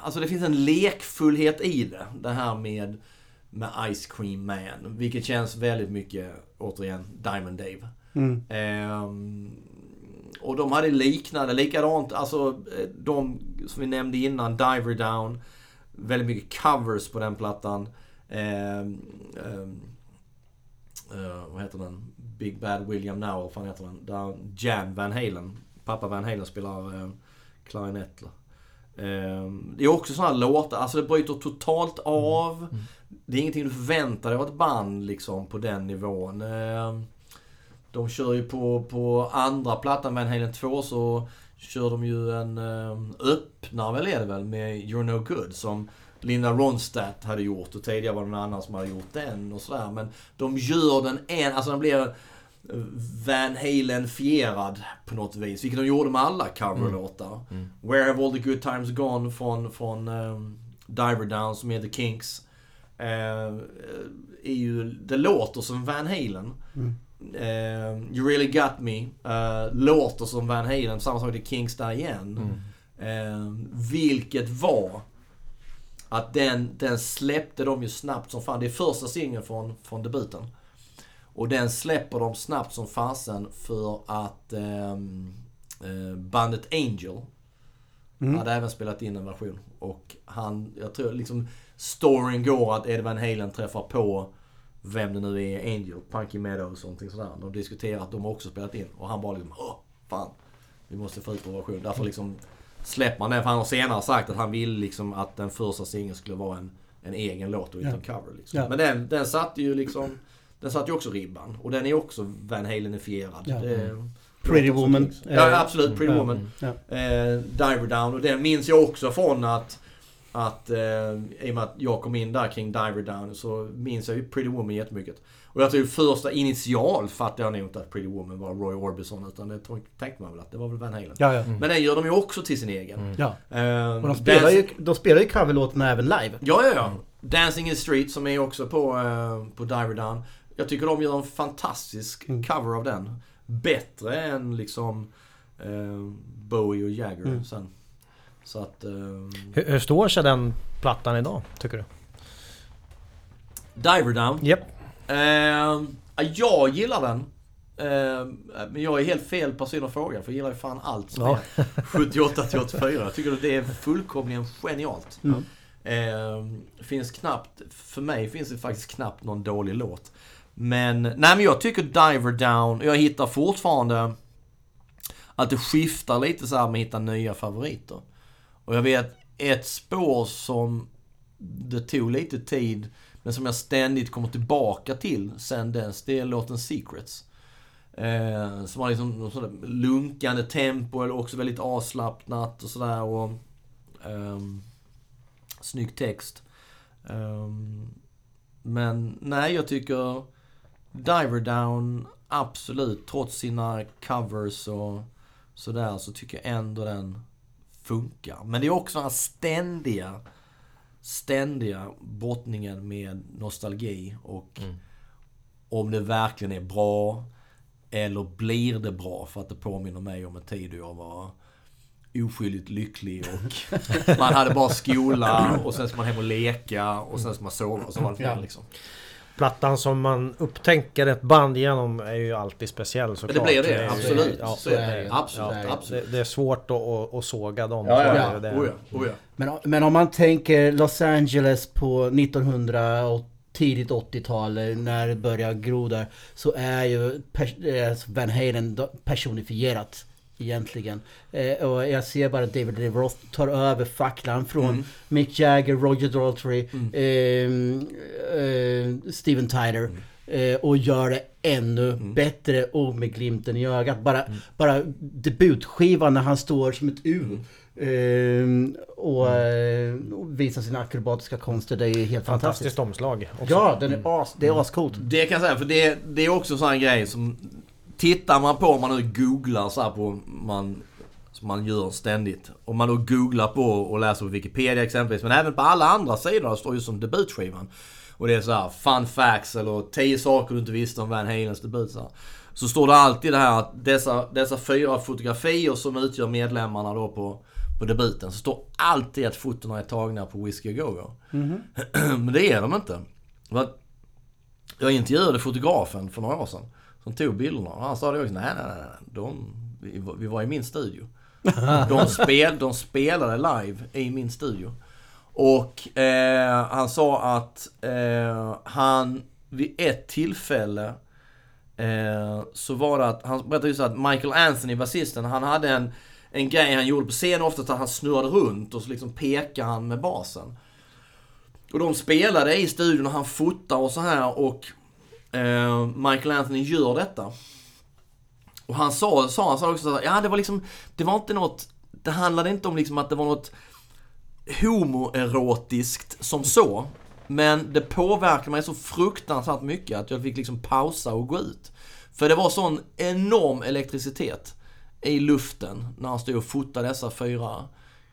Alltså det finns en lekfullhet i det. Det här med, med Ice Cream Man. Vilket känns väldigt mycket, återigen, Diamond Dave. Mm. Ehm, och de hade liknande, likadant, alltså eh, de som vi nämnde innan, Diver Down. Väldigt mycket covers på den plattan. Ehm, ehm, eh, vad heter den? Big Bad William Now, vad fan heter den? Där Jan Van Halen, pappa Van Halen spelar uh, klarinett. Ehm, det är också sådana låtar, alltså det bryter totalt av. Det är ingenting du förväntar dig av ett band liksom på den nivån. De kör ju på, på andra plattan, Van Halen 2, så kör de ju en öppnare väl är det väl med You're No Good som Linda Ronstadt hade gjort och tidigare var det någon annan som hade gjort den och sådär. Men de gör den en, alltså den blir eh, Van Halen-fierad på något vis. Vilket de gjorde med alla coverlåtar. Where Have All The Good Times Gone från, från um, Diver Down som är The Kinks. eh, är ju, det låter som Van Halen. Eh, you really got me. eh, låter som Van Halen. Samma sak till Kings där igen. Eh, vilket var att den, den släppte de ju snabbt som fan. Det är första singeln från, från debuten. Och den släpper de snabbt som fasen för att ehm, eh, bandet Angel hade även spelat in en version. Och han, jag tror liksom storyn går att Eddie Van Halen träffar på vem det nu är, Angel, Punky Meadows och någonting sådär. De diskuterar att de också spelat in. Och han bara liksom, åh, fan. Vi måste få ut vår version. Därför liksom släpper man den. För han har senare sagt att han ville liksom att den första singeln skulle vara en, en egen låt och inte en cover. Liksom. Men den, den satte ju liksom, den satte ju också ribban. Och den är också Van Halen-ifierad. Det- Pretty Woman. Ja, absolut. Pretty. Woman. Ja. Eh, Diver Down. Och den minns jag också från att att eh, i och med att jag kom in där kring Diver Down så minns jag ju Pretty Woman jättemycket. Och jag tror första initial fattade jag nog inte att Pretty Woman var Roy Orbison utan det tänkte man väl att det var väl Van Halen. Ja, ja. Men den gör de ju också till sin egen. ja. Eh, Och de spelar, ju, de spelar ju coverlåtarna även live. Ja, ja, ja. Dancing in the Street som är också på, eh, på Diver Down. Jag tycker de gör en fantastisk Mm. cover av den. Bättre än liksom eh, Bowie och Jagger Mm. sen. Så att... Eh, Hur, hur står sig den plattan idag, tycker du? Diver Down. Japp. Eh, ja, jag gillar den. Eh, men jag är helt fel person att fråga för jag gillar ju fan allt som Ja. är 78 till 84. Jag tycker att det är fullkomligen genialt. Mm. Eh, finns knappt, för mig finns det faktiskt knappt någon dålig låt. Men, nej men jag tycker Diver Down, jag hittar fortfarande att det skiftar lite så här med att hitta nya favoriter. Och jag vet ett spår som det tog lite tid, men som jag ständigt kommer tillbaka till sen dess, det är låten Secrets. Eh, som har liksom något sådär lunkande tempo, eller också väldigt avslappnat och sådär. Och, eh, snygg text. Eh, men nej, jag tycker Diver Down, absolut, trots sina covers och sådär, så tycker jag ändå den funkar. Men det är också den här ständiga, ständiga brottningen med nostalgi och om det verkligen är bra eller blir det bra för att det påminner mig om en tid då jag var oskyldigt lycklig och man hade bara skola och sen ska man hem och leka och sen ska man sova och så var det fel liksom. Plattan som man upptäcker ett band genom är ju alltid speciell såklart. det blir det, är- absolut. Ja, Så är det. det är- Absolut, ja, absolut. Det, det är svårt att, att, att såga dem. Ja, ja, ja. det. Oh ja, oh ja. Men, men om man tänker Los Angeles på 1900 och tidigt 80-tal när det börjar gro där så är ju eh, Van Halen personifierat egentligen. Eh, och jag ser bara David Lee Roth tar över facklan från Mm. Mick Jagger, Roger Daltrey, ehm, eh, Steven Tyler Mm. eh, och gör det ännu Mm. bättre och med glimten i ögat. Bara, bara debutskivan när han står som ett U. ehm, och, eh, och visar sina akrobatiska konster. Det är helt fantastiskt. Fantastiskt omslag. Också. Ja, den är as, det är ascoolt. Det kan jag säga, för det, det är också en sån här grej som... Tittar man på, om man nu googlar så här på... Man, som man gör ständigt. Om man då googlar på och läser på Wikipedia exempelvis, men även på alla andra sidor står ju som debutskivan. Och det är så här fun facts eller 10 saker du inte visste om Van Halens debut. Så, här. så står det alltid det här att dessa, dessa fyra fotografier som utgör medlemmarna då på, på debuten. Så står alltid att fotona är tagna på Whiskey Go Go. men det är de inte. Jag intervjuade fotografen för några år sedan. Som tog bilderna. Och han sa det också. Nej, nej, nej. nej. De, vi, var- vi var i min studio. De, spel, de spelade live i min studio. Och eh, han sa att eh, han vid ett tillfälle eh, så var det att, han berättade ju så att Michael Anthony, basisten, han hade en, en grej han gjorde på scen ofta att han snurrade runt och så liksom pekade han med basen. Och de spelade i studion och han fotar och så här och eh, Michael Anthony gör detta. Och han sa, sa, han sa också att ja det var liksom, det var inte något, det handlade inte om liksom att det var något homoerotiskt som så. Men det påverkade mig så fruktansvärt mycket att jag fick liksom pausa och gå ut. För det var sån enorm elektricitet i luften när han stod och fotade dessa fyra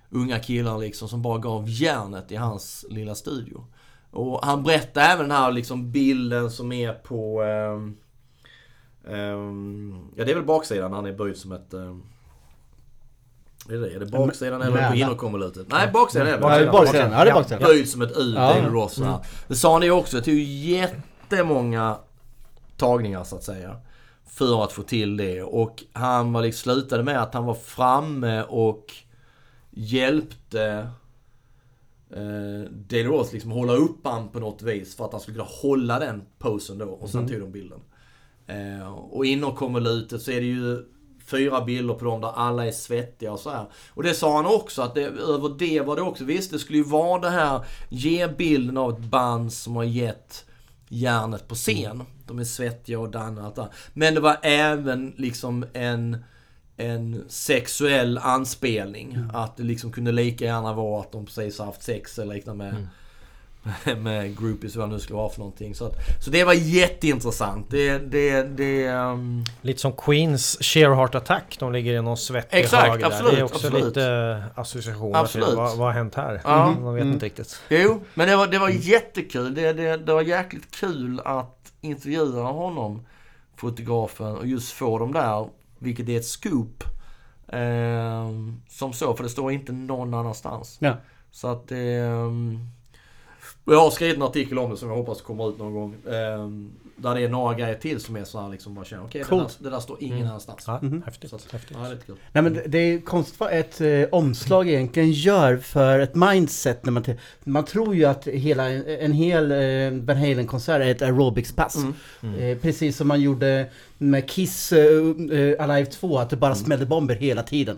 unga killar liksom som bara gav järnet i hans lilla studio. Och han berättade även den här liksom bilden som är på... ehm, ehm, ja det är väl baksidan han är böjd som ett... ehm, är det? Är det baksidan eller på innerkonvolutet? Nej baksidan är det. Baksidan. Ja, det är baksidan. Böjd som ett U, Ja. Mm. David Ross. Ja. Det sa han ju också. Det tog jättemånga tagningar så att säga. För att få till det. Och han var liksom, slutade med att han var framme och hjälpte eh, David Ross liksom hålla upp han på något vis för att han skulle kunna hålla den posen då. Och sen Mm. tog de bilden. Eh, och inom konvolutet så är det ju fyra bilder på dem där alla är svettiga och så här. Och det sa han också att det, över det var det också, visst det skulle ju vara det här, ge bilden av ett band som har gett järnet på scen. De är svettiga och danna och allt det här. Men det var även liksom en, en sexuell anspelning. Att det liksom kunde lika gärna vara att de precis har haft sex eller liknande med med groupies vad nu skulle vara för någonting. Så, att, så det var jätteintressant. Det, det, det... ehm, Lite som Queens Sheer Heart Attack. De ligger i någon svettig Exakt, där. absolut, Det är också absolut. lite associationer Absolut. till vad, vad har hänt här? Ja. Man vet inte riktigt. Jo, men det var, det var jättekul. Det, det, det var jäkligt kul att intervjua honom, fotografen, och just få dem där, vilket är ett scoop. ehm, som så, för det står inte någon annanstans. Ja. Så att det... ehm, jag har skrivit en artikel om det som jag hoppas kommer ut någon gång. ehm, där det är några grejer till som är så här liksom bara känner, okej det, där, Coolt. det där står ingen annanstans. Ja, Mhm. häftigt. Så att, häftigt. ja, det. Nej men det- det är konstigt vad ett eh, omslag egentligen gör för ett mindset när man... t- Man tror ju att hela, en hel eh, Van Halen-konsert är ett aerobics-pass. Mm. Eh, precis som man gjorde med Kiss eh, Alive 2, att det bara smällde bomber hela tiden.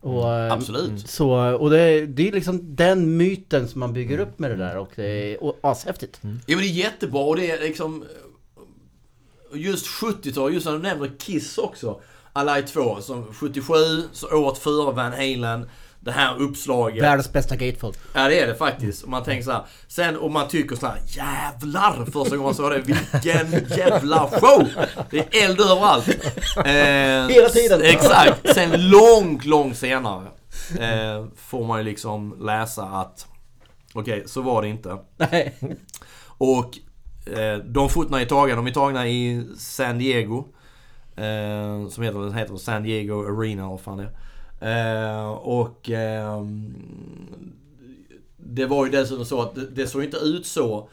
Och, eh, Absolut. Så, och det, det är liksom den myten som man bygger upp med det där och det är och, ashäftigt. Ja men det är jättebra och det är liksom... Just 70-tal, just när du nämner Kiss också. Alive 2, som 77, så året före Van Halen. Det här uppslaget. Världens bästa gatefold. Ja det är det faktiskt. Och man tänker så här. Sen om man tycker så här, jävlar första gången man såg det. Vilken jävla show! Det är eld överallt. Eh, Hela tiden. Exakt. Sen långt, långt senare. Eh, får man ju liksom läsa att Okej, så var det inte. Nej. Och eh, de fotona är tagna, de är tagna i San Diego. Eh, som heter, den heter San Diego Arena, vad fan det är. Eh, och ehm, det var ju dessutom så att det, det såg inte ut så.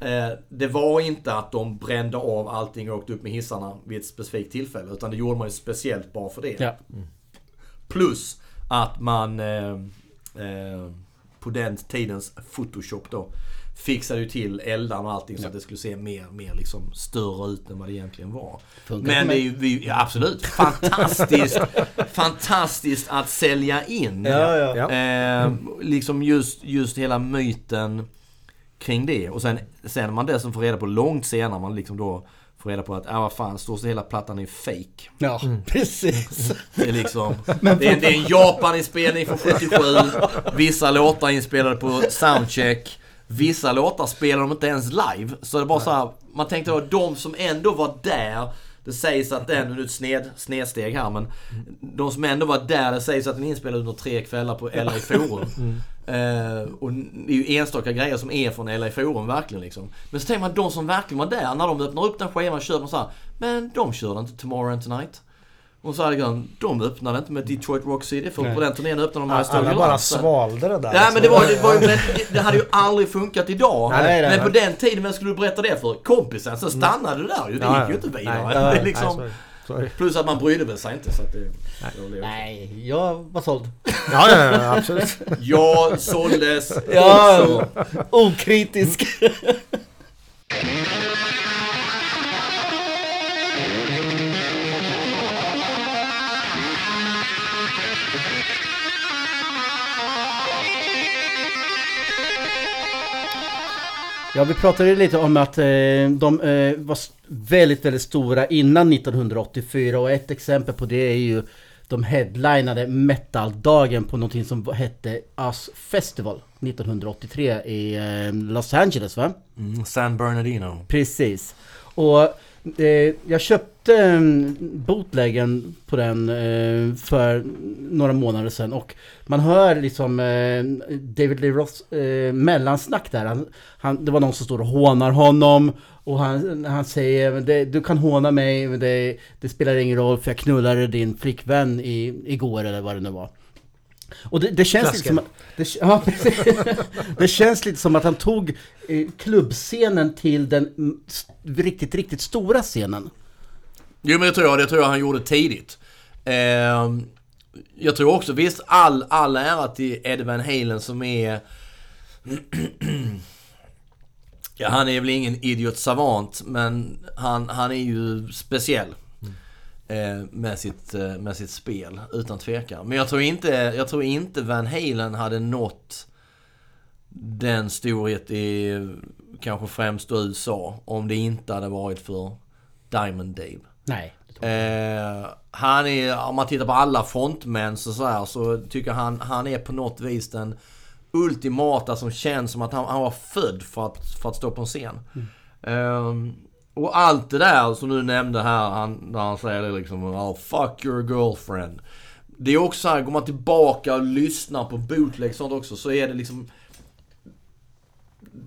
Eh, det var inte att de brände av allting och åkte upp med hissarna vid ett specifikt tillfälle. Utan det gjorde man ju speciellt bara för det. Ja. Plus att man eh, eh, på den tidens Photoshop då fixade ju till eldarna och allting så att det skulle se mer, mer liksom större ut än vad det egentligen var. Funkar Men det är ju, vi, ja, absolut, fantastiskt, fantastiskt att sälja in. ja. Ja. Eh, liksom just, just hela myten kring det. Och sen, sen man dessutom får reda på långt senare, man liksom då får få reda på att, ja vad fan, stort sett hela plattan är fake. Ja, precis. Det är liksom... Det är, det är en Japan-inspelning från 77. Vissa låtar inspelade på soundcheck. Vissa låtar spelar de inte ens live. Så det bara så här, Man tänkte då, de som ändå var där. Det sägs att den, nu är det sned, snedsteg här men. De som ändå var där, det sägs att den är inspelad under tre kvällar på LA Forum. Eh, och det är ju enstaka grejer som är från LA Forum verkligen liksom. Men så tänker man de som verkligen var där, när de öppnar upp den skivan kör de så här, Men de körde inte Tomorrow and Tonight. Och så hade jag de öppnade inte med Detroit Rock City för Nej. på den turnén öppnade de med Astoria Alla bara svalde det där. Nej men det liksom. var, det var ju, men det- det hade ju aldrig funkat idag. Nej, nej, men nej. på den tiden, vem skulle du berätta det för? Kompisen? Sen stannade det där ju. Det Ja, gick ju inte vidare. Nej, det är Nej, liksom, sorry. Sorry. plus att man brydde väl sig inte så att det... blev- Nej, jag var såld. Ja, ja, ja, absolut. Jag såldes Ja, okritisk. Ja, vi pratade lite om att eh, de eh, var väldigt, väldigt stora innan 1984 och ett exempel på det är ju de headlinade metaldagen på någonting som hette Us Festival 1983 i eh, Los Angeles va? Mm, San Bernardino. Precis. Och Eh, jag köpte eh, bootleggen på den eh, för några månader sedan och man hör liksom eh, David Lee Roths eh, mellansnack där. Han, han, det var någon som står och hånar honom och han, han säger du kan håna mig men det, det spelar ingen roll för jag knullade din flickvän i, igår eller vad det nu var. Och det, det känns lite som att, det, ja, det känns lite som att han tog eh, klubbscenen till den riktigt, riktigt stora scenen. Jo men det tror jag, det tror jag han gjorde tidigt. Ehm, jag tror också, visst all, all ära till Ed Van Halen som är... ja, han är väl ingen idiot savant, men han, han är ju speciell. Eh, Med sitt, eh, med sitt spel, utan tvekan. Men jag tror inte, jag tror inte Van Halen hade nått den storhet i kanske främst USA om det inte hade varit för Diamond Dave. Nej. Eh, han är, om man tittar på alla frontmän så, så, här, så tycker han, han är på något vis den ultimata som känns som att han, han var född för att, för att stå på en scen. Ehm, och allt det där som du nämnde här, han, när han säger det liksom oh, Fuck your girlfriend. Det är också så här, går man tillbaka och lyssnar på bootleg och sånt också så är det liksom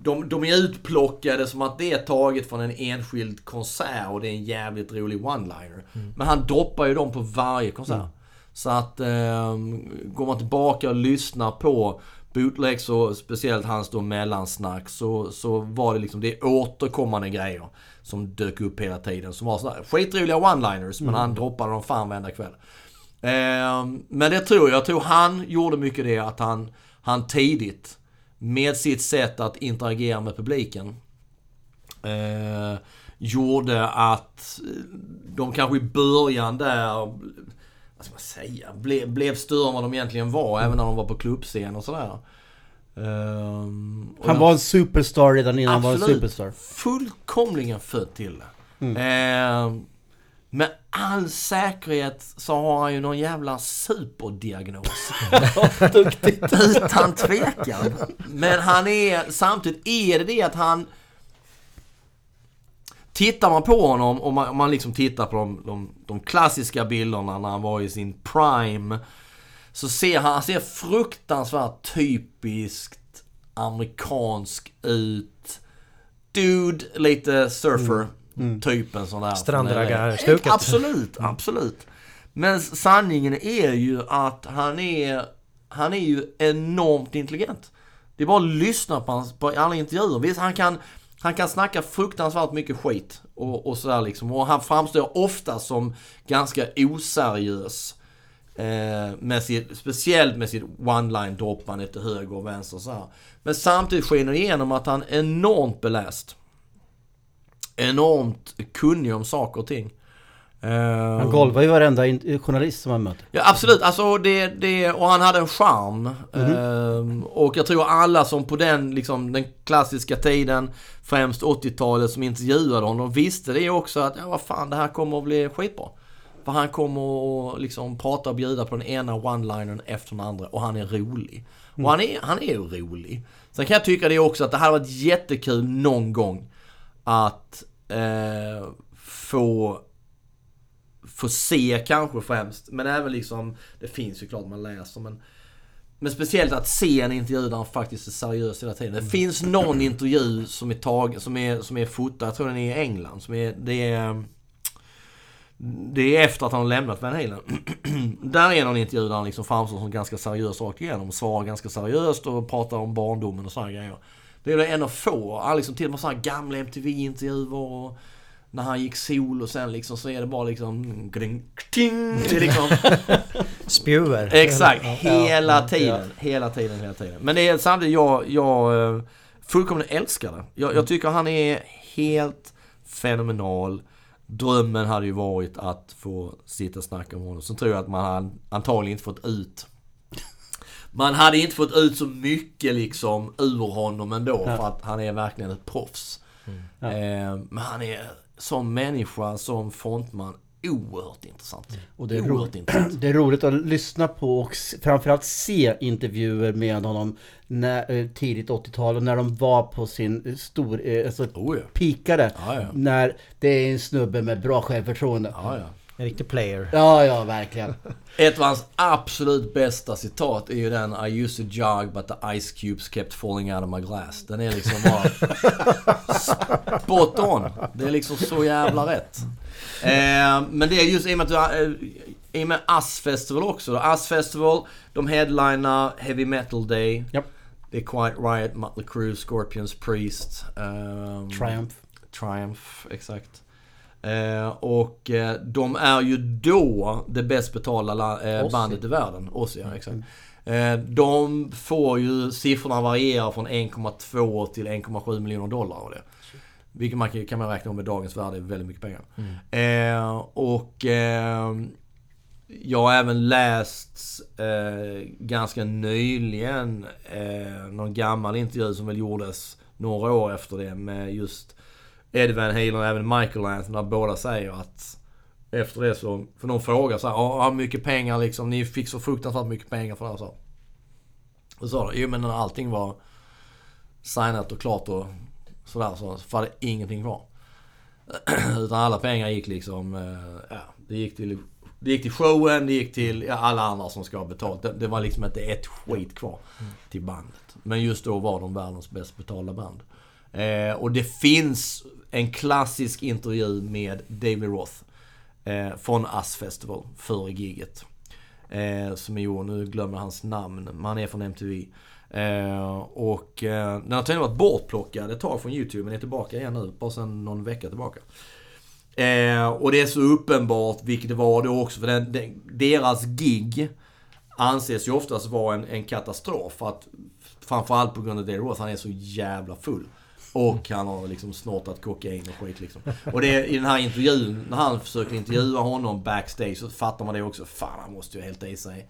de, de är utplockade som att det är taget från en enskild konsert och det är en jävligt rolig one-liner. Men han droppar ju dem på varje konsert. Så att eh, går man tillbaka och lyssnar på bootlegs och speciellt hans då mellansnack så, så var det liksom, det är återkommande grejer som dök upp hela tiden. Som var sådär skitroliga one-liners men han droppade dem fan varenda kväll. Eh, men det tror jag, jag tror han gjorde mycket det att han, han tidigt med sitt sätt att interagera med publiken eh, gjorde att de kanske i början där, vad ska man säga, ble, blev större än vad de egentligen var även när de var på klubbscen och sådär. Och Han var en superstar redan innan han var en Absolut. superstar. fullkomligen född till det. Eh, med all säkerhet så har han ju någon jävla superdiagnos. Utan tvekan. Men han är, samtidigt är det det att han... Tittar man på honom och man, om man liksom tittar på de, de, de klassiska bilderna när han var i sin prime. Så ser han, han ser fruktansvärt typiskt amerikansk ut. Dude, lite surfer. Typen sån där. Strandraggarstuket. Absolut, absolut. Men sanningen är ju att han är, han är ju enormt intelligent. Det är bara att lyssna på, hans, på alla intervjuer. Visst, han kan, han kan snacka fruktansvärt mycket skit och, och sådär liksom. Och han framstår ofta som ganska oseriös. Eh, med sitt, speciellt med sitt one-line droppande till höger och vänster så här. Men samtidigt skiner det igenom att han är enormt beläst. Enormt kunnig om saker och ting. Eh, Han golvar ju varenda journalist som han möter. Ja absolut, alltså det, det, och han hade en charm. Ehm, och jag tror alla som på den, liksom, den klassiska tiden, främst 80-talet, som intervjuade honom, visste det också att ja, vad fan, det här kommer att bli skitbra. För han kommer att liksom prata och bjuda på den ena one-linern efter den andra och han är rolig. Och han är, han är ju rolig. Sen kan jag tycka det också att det hade varit jättekul någon gång att eh, få få se kanske främst. Men även liksom, det finns ju klart man läser men men speciellt att se en intervju där han faktiskt är seriös hela tiden. Det finns någon intervju som är tagen, som är, som är fotad, jag tror den är i England. Som är, det är... Det är efter att han har lämnat Van Halen. där är någon intervju där han liksom framstår som ganska seriös rakt igenom. Svarar ganska seriöst och pratar om barndomen och sådana grejer. Det är en av få. Han liksom till och med sådana gamla MTV-intervjuer och när han gick sol och sen liksom så är det bara liksom... Gring, ting, det är liksom Spjuver. Exakt, hela tiden. Hela tiden, hela tiden. Men det är samtidigt, jag, jag eh, fullkomligt älskar det. Jag, jag tycker han är helt fenomenal. Drömmen hade ju varit att få sitta och snacka med honom. Sen tror jag att man antagligen inte fått ut man hade inte fått ut så mycket liksom ur honom ändå Ja. för att han är verkligen ett proffs. Ja. Eh, men han är som människa, som frontman, oerhört intressant. Och det är oerhört roligt. intressant. Det är roligt att lyssna på och framförallt se intervjuer med honom när, eh, tidigt 80-tal och när de var på sin eh, stor, eh, alltså Oh ja. pikade. Ja, ja. När det är en snubbe med bra självförtroende. Ja, ja. En riktig player. Ja, ja, verkligen. Ett av hans absolut bästa citat är ju den I used to jog but the ice cubes kept falling out of my glass. Den är liksom bara spot on. Det är liksom så jävla rätt. Eh, men det är just i och med att du, eh, i och med Us Festival också. Us Festival, de headlinar Heavy Metal Day. Japp. Det är Quiet Riot, Mötley Crüe, Scorpions, Priest. ehm, Triumph. Triumph, exakt. Eh, och eh, de är ju då det bäst betalda Ozzy. bandet i världen. Ozzy, ja exakt. Eh, de får ju, siffrorna varierar från 1,2 till 1,7 miljoner dollar av det. Vilket man kan, kan man räkna om med dagens värde är väldigt mycket pengar. Eh, och eh, jag har även läst eh, ganska nyligen eh, någon gammal intervju som väl gjordes några år efter det med just Eddie Van Halen och även Michael Anthony där båda säger att efter det så, för någon frågar så här, "Ja, hur mycket pengar liksom, ni fick så fruktansvärt mycket pengar för det här så. Och så sa de, jo men när allting var signat och klart och sådär så var det ingenting kvar. Utan alla pengar gick liksom, eh, ja, det gick till det gick till showen, det gick till ja, alla andra som ska ha betalt. Det, det var liksom inte ett skit kvar till bandet. Men just då var de världens bäst betalda band. Eh, och det finns en klassisk intervju med David Roth. Eh, från Us Festival, före giget. Eh, som är gjord, nu glömmer hans namn, men han är från MTV. Eh, och eh, den har tydligen varit bortplockad ett tag från YouTube, men är tillbaka igen nu, bara sedan någon vecka tillbaka. Eh, och det är så uppenbart, vilket det var då också, för den, den, deras gig anses ju oftast vara en, en katastrof. För att, framförallt på grund av Dale Roth, han är så jävla full. Och han har liksom snortat kokain och skit liksom. Och det är, i den här intervjun, när han försöker intervjua honom backstage så fattar man det också. Fan, han måste ju helt i sig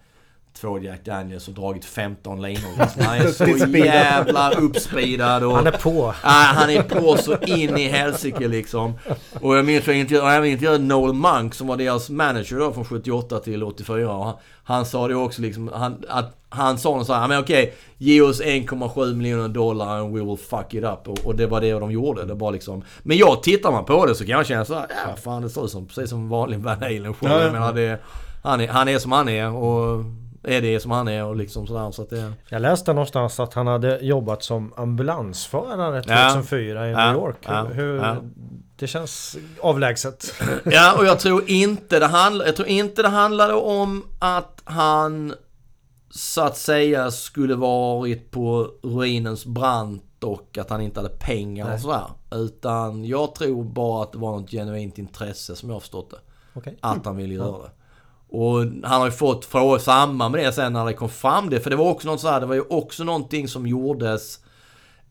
två Jack Daniels och dragit 15 linor. Han är så jävla uppspeedad och... Han är på. Ja, han är på så in i helsike liksom. Och jag minns jag intervjuade, jag även intervjuade Noel Monk som var deras manager då från 78 till 84. Och han, han sa det också liksom, han, att han sa något så här, men okej, ge oss 1,7 miljoner dollar and we will fuck it up. Och, och det var det de gjorde. Det var liksom, men jag tittar man på det så kan jag känna så här, ja fan det ser ut som precis som vanlig Van Halen show. Ja, ja. Han, är, han är som han är och är det som han är och liksom sådär. Så att det, Jag läste någonstans att han hade jobbat som ambulansförare Ja. 2004 i Ja. New York. Ja. Hur, Ja. Det känns avlägset. Ja, och jag tror inte det handlade, jag tror inte det handlade om att han så att säga skulle varit på ruinens brant och att han inte hade pengar Nej. och sådär. Utan jag tror bara att det var något genuint intresse som jag förstått det. Okej. Att han ville göra det. Och han har ju fått frågor i samband med det sen när det kom fram det. För det var också något så här, det var ju också någonting som gjordes...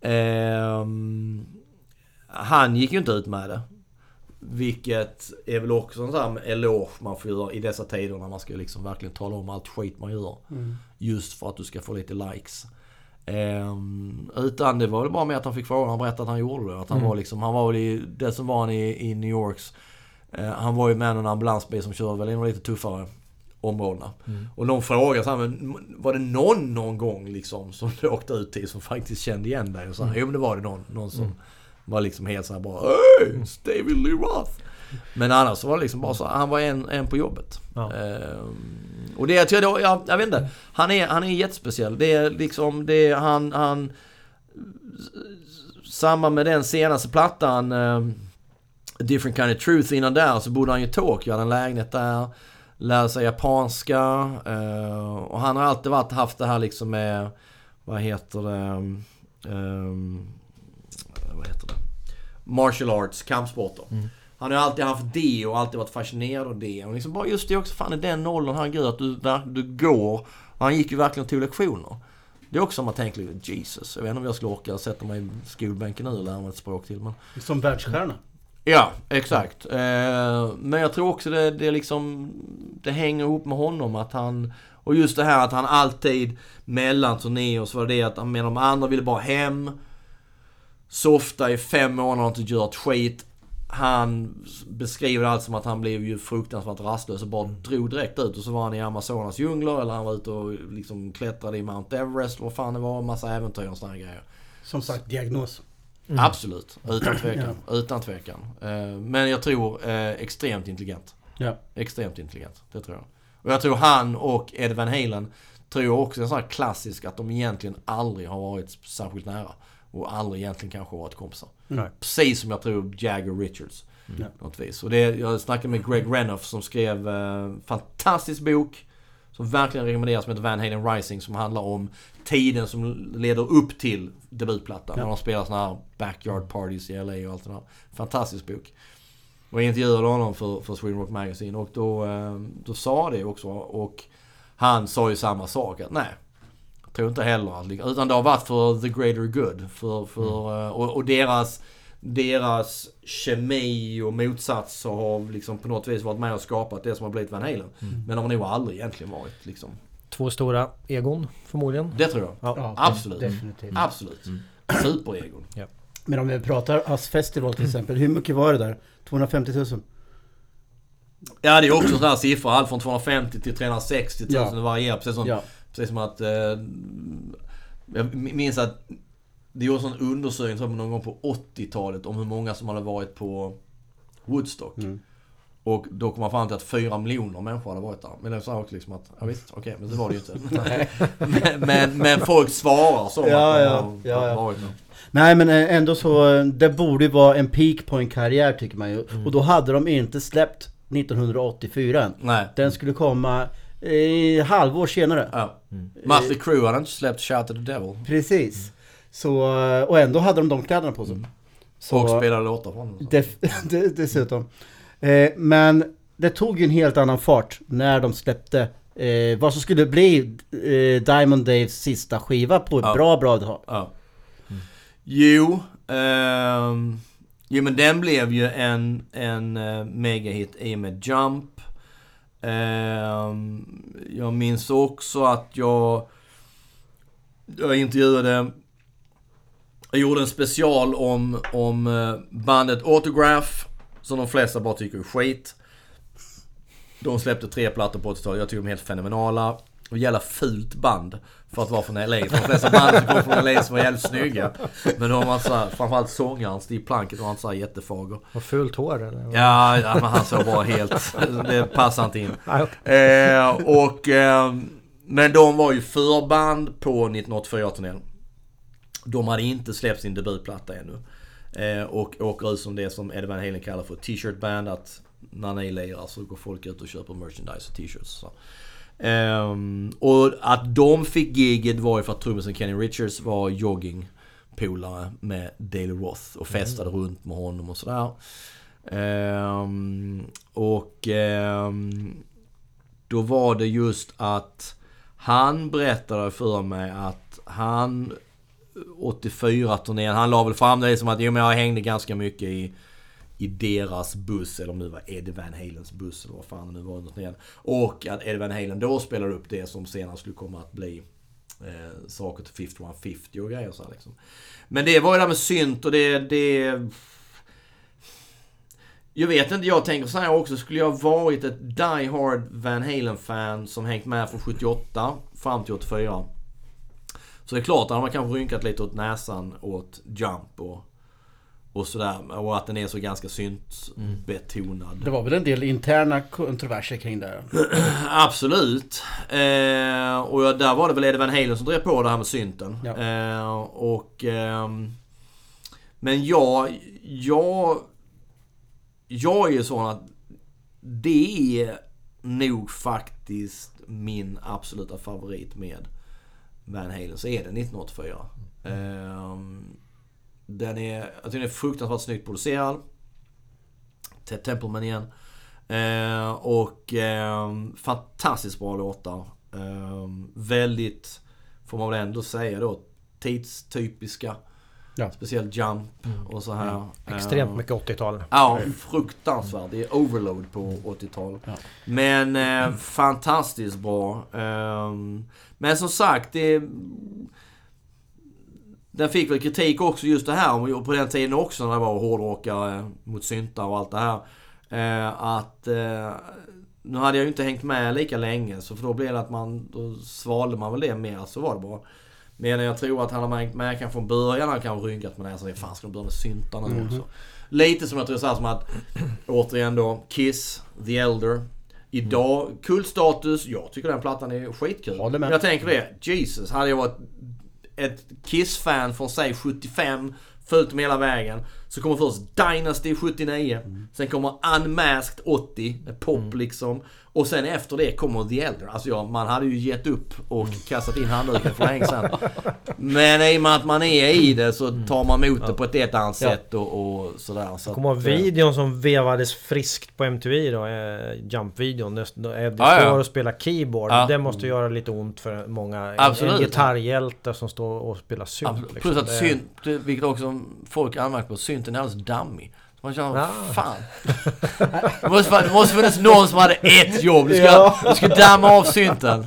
ehm, han gick ju inte ut med det. vilket är väl också en sån här eloge man får göra i dessa tider när man ska liksom verkligen tala om allt skit man gör. Just för att du ska få lite likes. Ehm, utan det var väl bara med att han fick frågan, han berättade att han gjorde det. Att han var liksom, han var väl i, det som var han i, i New Yorks. Eh, han var ju med en ambulansbil som kör väl i de lite tuffare områdena. Och någon frågade så här, men var det någon någon gång liksom som du åkte ut till som faktiskt kände igen dig? Och så här, Jo men det var det någon, någon som var liksom helt såhär bara Hey! David Lee Roth! Men annars så var det liksom bara så, han var en, en på jobbet. Ja. Ehm, och det jag tror jag, jag, jag vet inte. Han är, han är jättespeciell. Det är liksom, det är han, han... Samma med den senaste plattan, A Different Kind of Truth, innan där så bodde han ju i Tokyo, hade en lägenhet där. Lärde sig japanska. eh, och han har alltid varit, haft det här liksom med, vad heter det? ehm, vad heter det? Martial arts, kampsporter. Han har alltid haft det och alltid varit fascinerad av det. Och liksom bara just det också, fan i den åldern, herregud att du, där, du går. Han gick ju verkligen och tog lektioner. Det är också som man tänker lite, Jesus, jag vet inte om jag skulle orka sätta mig i skolbänken nu och lära mig ett språk till. Men... Som världsstjärna. Ja, exakt. Eh, men jag tror också det, det liksom... Det hänger ihop med honom att han... Och just det här att han alltid mellan turnéer så var det att med de andra ville bara hem. Softa i fem månader och inte göra ett skit. Han beskriver allt som att han blev ju fruktansvärt rastlös och bara drog direkt ut. Och så var han i Amazonas djungler eller han var ute och liksom klättrade i Mount Everest. Vad fan det var. Massa äventyr och sådana grejer. Som sagt, diagnos. Absolut, utan tvekan. Utan tvekan. Eh, Men jag tror eh, extremt intelligent. Ja. Extremt intelligent, det tror jag. Och jag tror han och Ed Van Halen tror jag också är en sån här klassisk att de egentligen aldrig har varit särskilt nära. Och aldrig egentligen kanske varit kompisar. Nej. Precis som jag tror Jagger Richards. Ja. På något vis. Och det, jag snackade med Greg Renoff som skrev eh, fantastisk bok. Som verkligen rekommenderas som heter Van Halen Rising. Som handlar om tiden som leder upp till debutplattan. Ja. När de spelar såna här backyard parties i LA och allt det där. Fantastisk bok. Och jag intervjuade honom för, för Sweden Rock Magazine och då, eh, då sa det också. Och han sa ju samma sak. Att nej, jag tror inte heller att... Utan det har varit för the greater good. För, för, eh, och, och deras, deras kemi och motsatser har liksom på något vis varit med och skapat det som har blivit Van Halen. Men de har nog aldrig egentligen varit liksom... Två stora egon förmodligen. Det tror jag. Ja. Ja, Absolut. Definitivt. Absolut. Superegon. Men om vi pratar Us Festival till exempel. Hur mycket var det där? 250 000? Ja det är också sådana här siffror. Allt från 250 till 360 000. Ja. Det varierar. Precis som, Ja. precis som att... Eh, jag minns att det gjordes en undersökning tror jag, någon gång på 80-talet om hur många som hade varit på Woodstock. Mm. Och då kom man fram till att 4 miljoner människor hade varit där. Men det sa också liksom att, ja visst, okej, men det var det ju inte. men, men, men folk svarar så Ja, att ja, ja, ja. varit där. Nej men eh, ändå så, eh, det borde ju vara en peak på en karriär tycker man ju. Och då hade de inte släppt 1984 än. Nej. Den skulle komma eh, halvår senare. Ja. Mötley Crüe hade inte släppt Shout at the Devil. Precis. Så, eh, och ändå hade de de kläderna på sig. Så, Och spelade låtar från den. def, de- dessutom. Eh, men det tog ju en helt annan fart när de släppte eh, vad som skulle bli eh, Diamond Daves sista skiva på ett Ja. bra, bra tag. Ja. Jo, ehm, jo men den blev ju en, en uh, megahit i och med Jump. Ehm, jag minns också att jag, jag intervjuade, jag gjorde en special om, om eh, bandet Autograph, som de flesta bara tycker är skit. De släppte tre plattor på 80-talet, jag tycker de är helt fenomenala. Och jävla fult band för att vara från LA. För de flesta band som kommer från LA som var jävligt snygga. Men de var så här, framförallt sångaren Steve Plunkett var inte så här jättefager. Och fult hår eller? Ja, ja men han såg bara helt... Det passar inte in. Eh, och, eh, men de var ju förband på 1984-turnén. De hade inte släppt sin debutplatta ännu. Eh, och åker ut som det som Eddie Van Halen kallar för t-shirt band. Att när ni lirar så går folk ut och köper merchandise och t-shirts. Så. Ehm, och att de fick giget var ju för att trummisen Kenny Richards var joggingpolare med Daily Roth och festade runt med honom och sådär. Ehm, och ehm, då var det just att han berättade för mig att han 84 turnén, han la väl fram det som att jo men jag hängde ganska mycket i, i deras buss, eller om det var Eddie Van Halens buss eller vad fan det nu var. Och att Eddie Van Halen då spelade upp det som senare skulle komma att bli eh, saker till 5150 och grejer så här, liksom. Men det var ju det där med synt och det... det jag vet inte, jag tänker så här också. Skulle jag varit ett Die Hard Van Halen-fan som hängt med från 78 fram till 84. Så det är klart att man kanske rynkat lite åt näsan åt Jump och, och sådär. Och att den är så ganska syntbetonad. Det var väl en del interna kontroverser kring det? Absolut. Eh, och där var det väl Eddie Van Halen som drev på det här med synten. Ja. Eh, och... ehm, men jag... Jag... Jag är ju sån att det är nog faktiskt min absoluta favorit med Van Halen. Så är det 1984. Ehm, den är... Jag tycker den är fruktansvärt snyggt producerad. Ted Templeman igen. Eh, och eh, fantastiskt bra låtar. Väldigt, får man väl ändå säga då, tidstypiska. Ja. Speciellt Jump och så här. Extremt Eh, mycket 80-tal. Ja, fruktansvärt. Det är overload på 80-tal. Ja. Men eh, fantastiskt bra. Ehm, men som sagt, det... Den fick väl kritik också just det här, och på den tiden också när det var hårdrockare mot syntar och allt det här. Eh, att... Eh, nu hade jag ju inte hängt med lika länge, så för då blev det att man... Då svalde man väl det mer, så var det bara. Men jag tror att han har med kanske från början, han kanske rynkat med näsan. Fan, ska de börja med syntarna nu också? Lite som jag tror så här som att, återigen då, Kiss, The Elder. Idag, kultstatus. Jag tycker den plattan är skitkul. Håller med. Men jag tänker det, Jesus. Hade jag varit ett Kiss-fan från säg 75, följt dem hela vägen. Så kommer först Dynasty 79. Sen kommer Unmasked 80, med pop liksom. Och sen efter det kommer The Elder. Alltså ja, man hade ju gett upp och kastat in handduken för länge sedan. Men i och med att man är i det så tar man emot det på ett helt annat sätt och, och sådär. Så Kommer att, eh, videon som vevades friskt på MTV då? Eh, Jump-videon. Eddie står och spelar keyboard. Ja. Det måste göra lite ont för många. Absolut. en gitarrhjälte som står och spelar synt. Liksom. Plus att synt, vilket också folk anmärker på, synten är alldeles dammig. Man känner, Ja. fan. Det måste, det måste funnits någon som hade ett jobb. Du ska, Ja. du ska damma av synten.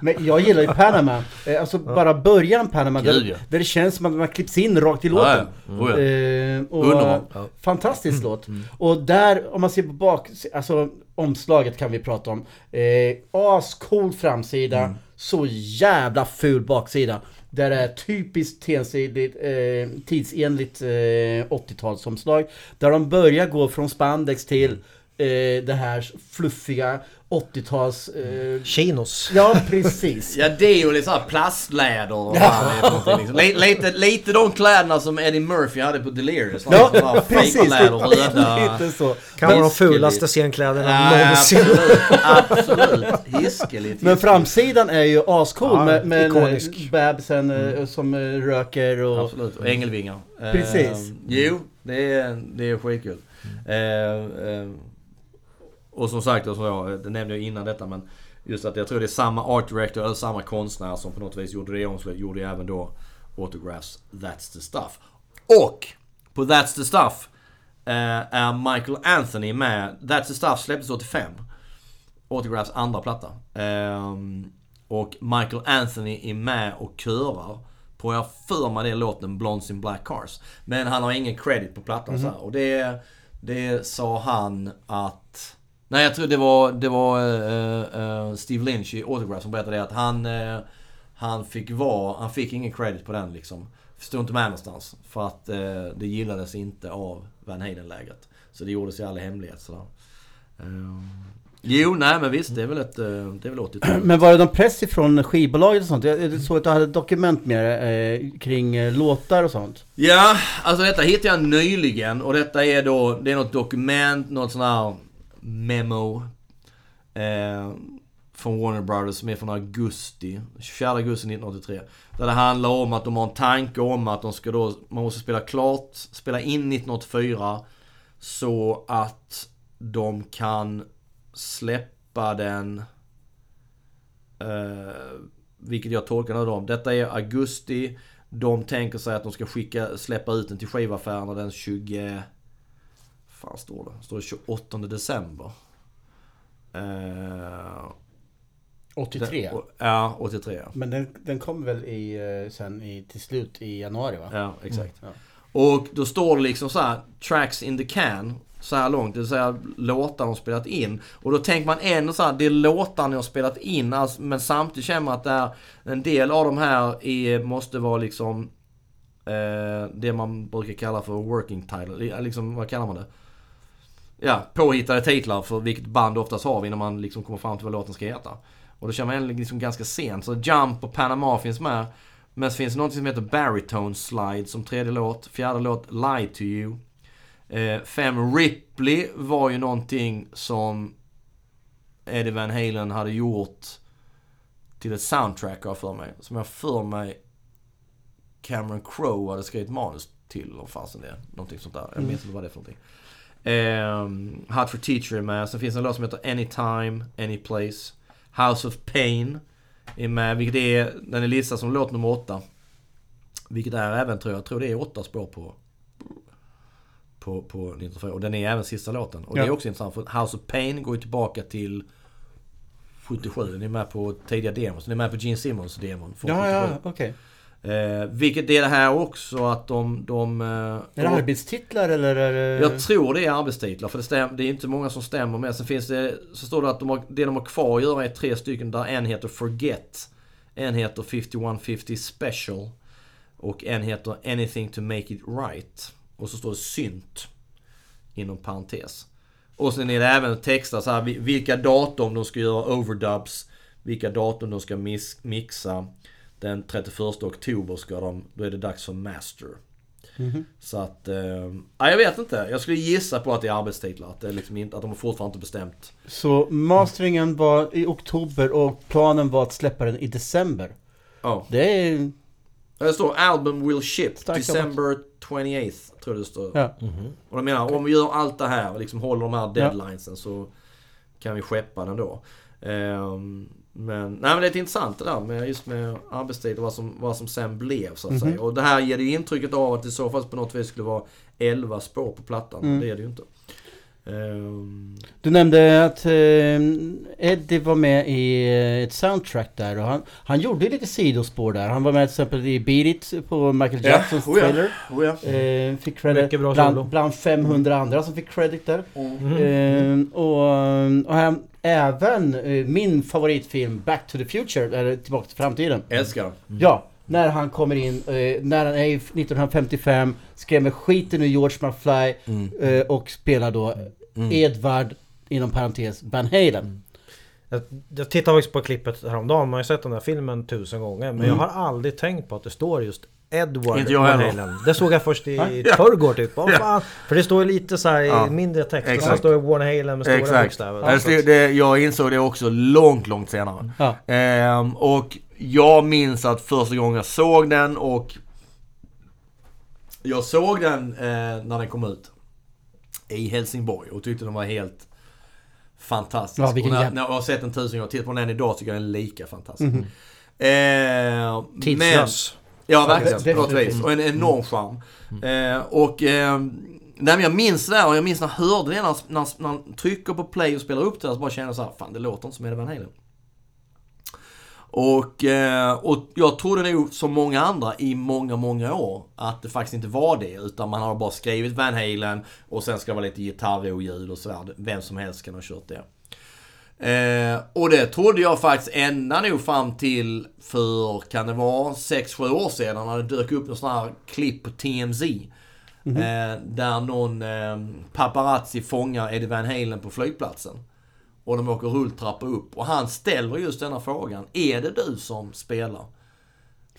Men jag gillar ju Panama. Eh, Alltså bara början Panama. Gud, Där, ja. där det känns som att man klipps in rakt i låten. Ja, ja. Oh, ja. Eh, och, Underbar. eh, Fantastisk låt. Och där, om man ser på bak... Alltså omslaget kan vi prata om. Eh, ascool framsida. Så jävla ful baksida. Där det är typiskt tensidigt, eh, tidsenligt eh, 80-talsomslag. Där de börjar gå från spandex till eh, det här fluffiga 80-tals... Eh, Chinos. ja, precis. Ja det är ju lite såhär plastläder och liksom. lite, lite, de kläderna som Eddie Murphy hade på Delirious. Ja, här precis. fejkläder, röda. Lite så. Kan vara de fulaste scenkläderna Ja, någonsin. absolut, absolut. Hiskeligt. Men framsidan är ju ascool Ja, med, med ikonisk. en babsen eh, som eh, röker och... Absolut, och ängelvingar. Precis. Eh, jo, det är, det är skitkul. Eh, eh, och som sagt, och som jag, det nämnde jag innan detta men Just att jag tror det är samma art director, eller samma konstnär som på något vis gjorde det omslaget, gjorde ju även då Autographs That's the Stuff. Och på That's the Stuff eh, är Michael Anthony med. That's the Stuff släpptes 85. Autographs andra platta. Ehm, och Michael Anthony är med och körar på, jag för mig det låten Blondes in Black Cars. Men han har ingen credit på plattan så här. Och det, det sa han att... Nej jag tror det var, det var eh, eh, Steve Lynch i Autograph som berättade att han... eh, han fick vara, han fick ingen credit på den liksom. Stod inte med någonstans. För att det gillades inte av Van Halen-lägret. Så det gjordes i all hemlighet sådär. Jo, nej men visst. Det är väl ett... Det är väl 80-tal. Men var det någon press ifrån skivbolaget och sånt? Jag såg att du hade ett dokument med eh, kring eh, låtar och sånt. Ja, alltså detta hittade jag nyligen och detta är då, det är något dokument, något sån här memo eh, från Warner Brothers som är från augusti, 24 augusti 1983. Där det handlar om att de har en tanke om att de ska då, man måste spela klart, spela in 1984 så att de kan släppa den Eh, vilket jag tolkar nu då. Detta är augusti. De tänker sig att de ska skicka, släppa ut den till skivaffärerna den 20 fan står det? Står det 28 december? Eh, 83. den- ja, 83 ja. Men den, den kom väl i, eh, sen i, till slut i januari va? Ja, exakt. Ja. Och då står det liksom så här tracks in the can. Så här långt, det vill säga låtar de spelat in. Och då tänker man ändå så här, det är låtar ni har spelat in. Alltså, men samtidigt känner man att det är, en del av de här är, måste vara liksom eh, det man brukar kalla för working title. Liksom, vad kallar man det? Ja, påhittade titlar för vilket band oftast har vi innan man liksom kommer fram till vad låten ska heta. Och då känner man liksom ganska sent. Så Jump och Panama finns med. Men så finns det något som heter Baritone Slide som tredje låt. Fjärde låt Lie to you. Eh, fem Ripley var ju någonting som Eddie Van Halen hade gjort till ett soundtrack har jag för mig. Som jag för mig Cameron Crowe hade skrivit manus till. om fasen det är. Någonting sånt där. Jag minns inte vad det är för någonting. Um, Hot for Teacher är med. Sen finns det en låt som heter Anytime, Anyplace. House of Pain är med, vilket är, den är listad som låt nummer åtta. Vilket är även, tror jag, jag tror det är åtta spår på på, på 1984. Och den är även sista låten. Och det Ja. är också intressant för House of Pain går ju tillbaka till 77. Den är med på tidiga demos. Den är med på Gene Simmons demon från Ja, ja, 77. Eh, vilket är det här också att de... de eh, Är det de- arbetstitlar eller är det... jag tror det är arbetstitlar, för det, stäm, det är inte många som stämmer med. Sen finns det, så står det att de har, det de har kvar att göra är tre stycken där en heter Forget. En heter 5150 Special. Och en heter Anything to make it right. Och så står det synt. Inom parentes. Och sen är det även texter så här, vi- vilka datum de ska göra overdubs. Vilka datum de ska mixa. Den 31 oktober ska de, då är det dags för master. Så att, eh, ja, jag vet inte. Jag skulle gissa på att det är arbetstitlar. Att, det är liksom inte, att de har fortfarande inte bestämt. Så masteringen var i oktober och planen var att släppa den i december. Ja. Det är... Det står album will ship Starkt December 28th. Tror jag det står. Ja. Och de menar, om vi gör allt det här och liksom håller de här deadlinesen så kan vi skeppa den då. Ehm, men, nej men det är intressant det där med just med arbetstid och vad som, vad som sen blev så att säga. Och det här ger ju intrycket av att det i så fall på något vis skulle vara 11 spår på plattan. Det är det ju inte. Ehm, Du nämnde att eh, Eddie var med i eh, ett soundtrack där och han, han gjorde lite sidospår där. Han var med till exempel i Beat It på Michael Ja, Jacksons oh ja. trailer. oh ja. Eh, fick credit bland, bland 500 andra som fick credit där. Mm. Eh, och, och han, även eh, min favoritfilm Back to the Future, eller Tillbaka till framtiden. Älskar den. Ja, när han kommer in, eh, när han är i 1955, skrämmer skiten ur George McFly Mm. eh, och spelar då Edvard, inom parentes, Van Halen. Jag, jag tittade faktiskt på klippet häromdagen. Man har ju sett den här filmen tusen gånger. Men jag har aldrig tänkt på att det står just Edward Inte jag Van heller. Det såg jag först i förrgår typ. Vad fan? För det står ju lite så här i Ja. mindre text. Och sen Exakt. står det Van Halen med stora Exakt. bokstäver. Det, det, jag insåg det också långt, långt senare. Ja. Ehm, och jag minns att första gången jag såg den och jag såg den eh, när den kom ut i Helsingborg och tyckte den var helt fantastisk. Ja, vilken och när, när jag har sett den tusen gånger, tittar på den idag tycker jag den är lika fantastisk. Ehm, men- Tidslös. Ja, verkligen. På något vis. Och en enorm charm. Eh, och... Eh, nej, men jag minns det där och jag minns när jag hörde det när, när, när han trycker på play och spelar upp det så bara kände jag så här, fan det låter inte som Eddie Van Halen. Och, eh, och jag trodde nog som många andra i många, många år att det faktiskt inte var det. Utan man har bara skrivit Van Halen och sen ska det vara lite gitarrljud och sådär. Vem som helst kan ha kört det. Eh, och det trodde jag faktiskt ända nog fram till för, kan det vara, 6-7 år sedan när det dök upp någon sån här klipp på TMZ. Eh, där någon eh, paparazzi fångar Eddie Van Halen på flygplatsen. Och de åker rulltrappa upp och han ställer just denna frågan. Är det du som spelar?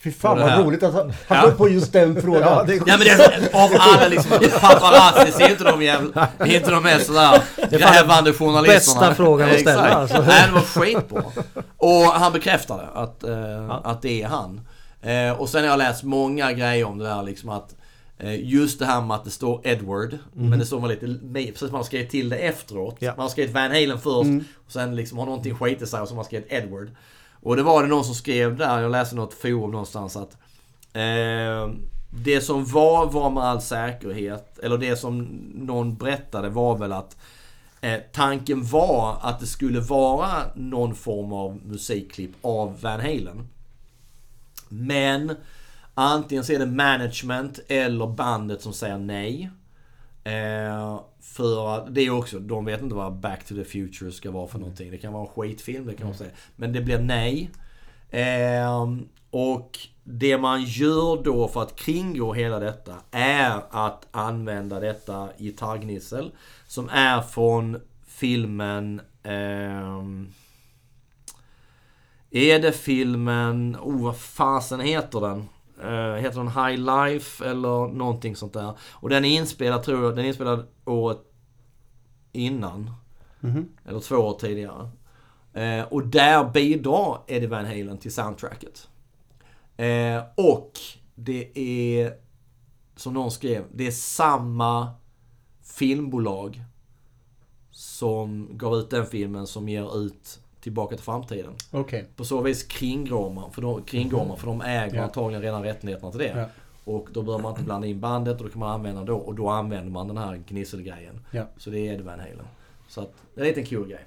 Fy fan vad roligt att han, han kom på just den frågan. Ja, det är Ja men det av alla liksom paparazzi så är inte de jävla, är inte de mest sådär grävande journalisterna. bästa frågan att ställa, alltså. Nej det var skitbra. Och han bekräftade att, eh, att det är han. Eh, och sen har jag läst många grejer om det där liksom att eh, Just det här med att det står Edward, men det står man lite, precis man skrivit till det efteråt. Ja. Man har skrivit Van Halen först, och sen liksom har någonting skitit sig och så har man skrivit Edward. Och det var det någon som skrev där, jag läste något forum någonstans att eh, det som var var med all säkerhet, eller det som någon berättade var väl att eh, tanken var att det skulle vara någon form av musikklipp av Van Halen. Men antingen så är det management eller bandet som säger nej. Eh, för att det är också, de vet inte vad Back to the Future ska vara för någonting. Det kan vara en skitfilm, det kan man säga. Men det blir nej. Eh, och det man gör då för att kringgå hela detta är att använda detta gitarrgnissel. Som är från filmen... ehm, är det filmen... Oh, vad fasen heter den? Eh, heter den High Life eller någonting sånt där? Och den är inspelad, tror jag, den är inspelad året innan. Eller två år tidigare. Eh, och där bidrar Eddie Van Halen till soundtracket. Eh, och det är, som någon skrev, det är samma filmbolag som gav ut den filmen som ger ut Tillbaka till framtiden. Okej. På så vis kringgår man, för de, kringgår man, för de äger Ja. antagligen redan rättigheterna till det. Ja. Och då behöver man inte blanda in bandet och då kan man använda då, och då använder man den här gnisselgrejen. Ja. Så det är Eddie Van Halen. Så att, det är en liten kul grej.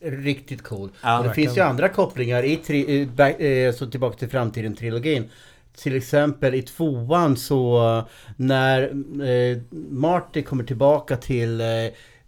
Riktigt cool. Ja, det verkligen. finns ju andra kopplingar i tri- i back, eh, så Tillbaka till framtiden-trilogin. Till exempel i tvåan så eh, när eh, Marty kommer tillbaka till eh,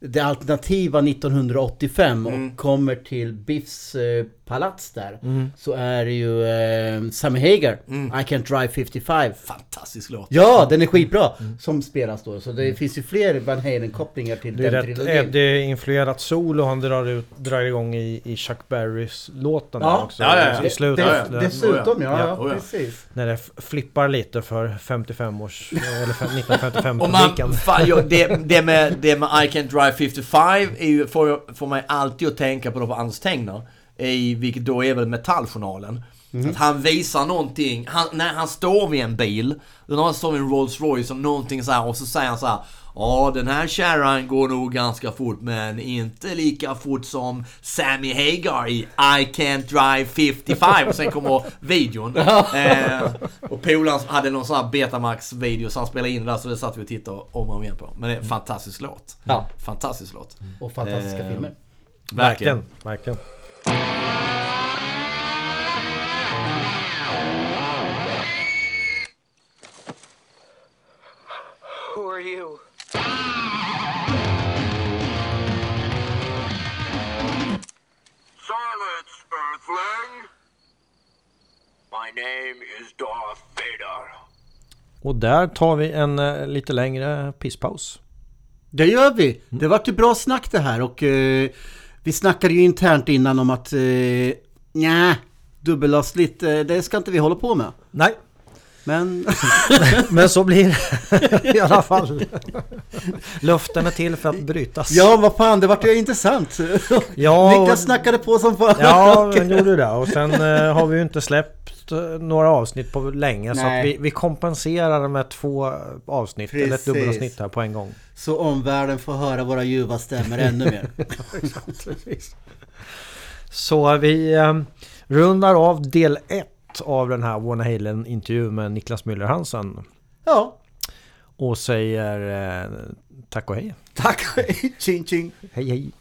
det alternativa 1985 Mm. och kommer till Biffs eh, palats där. Mm. Så är det ju eh, Sammy Hagar, Mm. I Can't Drive 55. Fantastisk låt. Ja, den är skitbra! Som spelas då. Så det finns ju fler Van Halen-kopplingar till Det är den rätt trilogin. Eddie-influerat solo han drar, ut, drar igång i, i Chuck Berrys låten Ja. också. Ja, ja, ja. I slutet. Dess- ja. Dessutom, ja, Ja, ja, oh ja. precis. När det flippar lite för 55 års... Eller fem- 1955 Och publiken. man, fan, jag, det, det, med, det med I Can't Drive 55 är ju, får, får mig alltid att tänka på, på Anders Tengner. I, vilket då är väl Metalljournalen. Att han visar någonting, han, när han står vid en bil, när han står vid en Rolls Royce och någonting så här och så säger han så här. Ja, den här kärran går nog ganska fort men inte lika fort som Sammy Hagar i I Can't Drive 55. Och sen kommer videon. Eh, och polaren hade någon sån här Betamax-video så han spelade in det där så det satt vi och tittade om och om igen på. Men det är en fantastisk låt. Ja. Fantastisk låt. Och fantastiska Eh, filmer. Verkligen, verkligen. Who are you? Silence, Earthling! My name is Darth Vader. Och där tar vi en eh, lite längre pisspaus. Det gör vi! Det vart ju bra snack det här och eh, vi snackade ju internt innan om att eh, nja, dubbelavsnitt, eh, det ska inte vi hålla på med. Nej, men men så blir det i alla fall. Luften är till för att brytas. ja, vad fan, det vart ju intressant. Ja, Niklas snackade på som fan. Ja, den gjorde det. Och sen eh, har vi ju inte släppt eh, några avsnitt på länge. Så Nej. att vi, vi kompenserar med två avsnitt, eller ett Precis. dubbelavsnitt här på en gång. Så omvärlden får höra våra ljuva stämmor ännu mer. Så vi eh, rundar av del 1 av den här Van Halen-intervjun med Niklas Müller Hansen. Ja, Och säger eh, tack och hej. tack. Ching ching. Hej hej.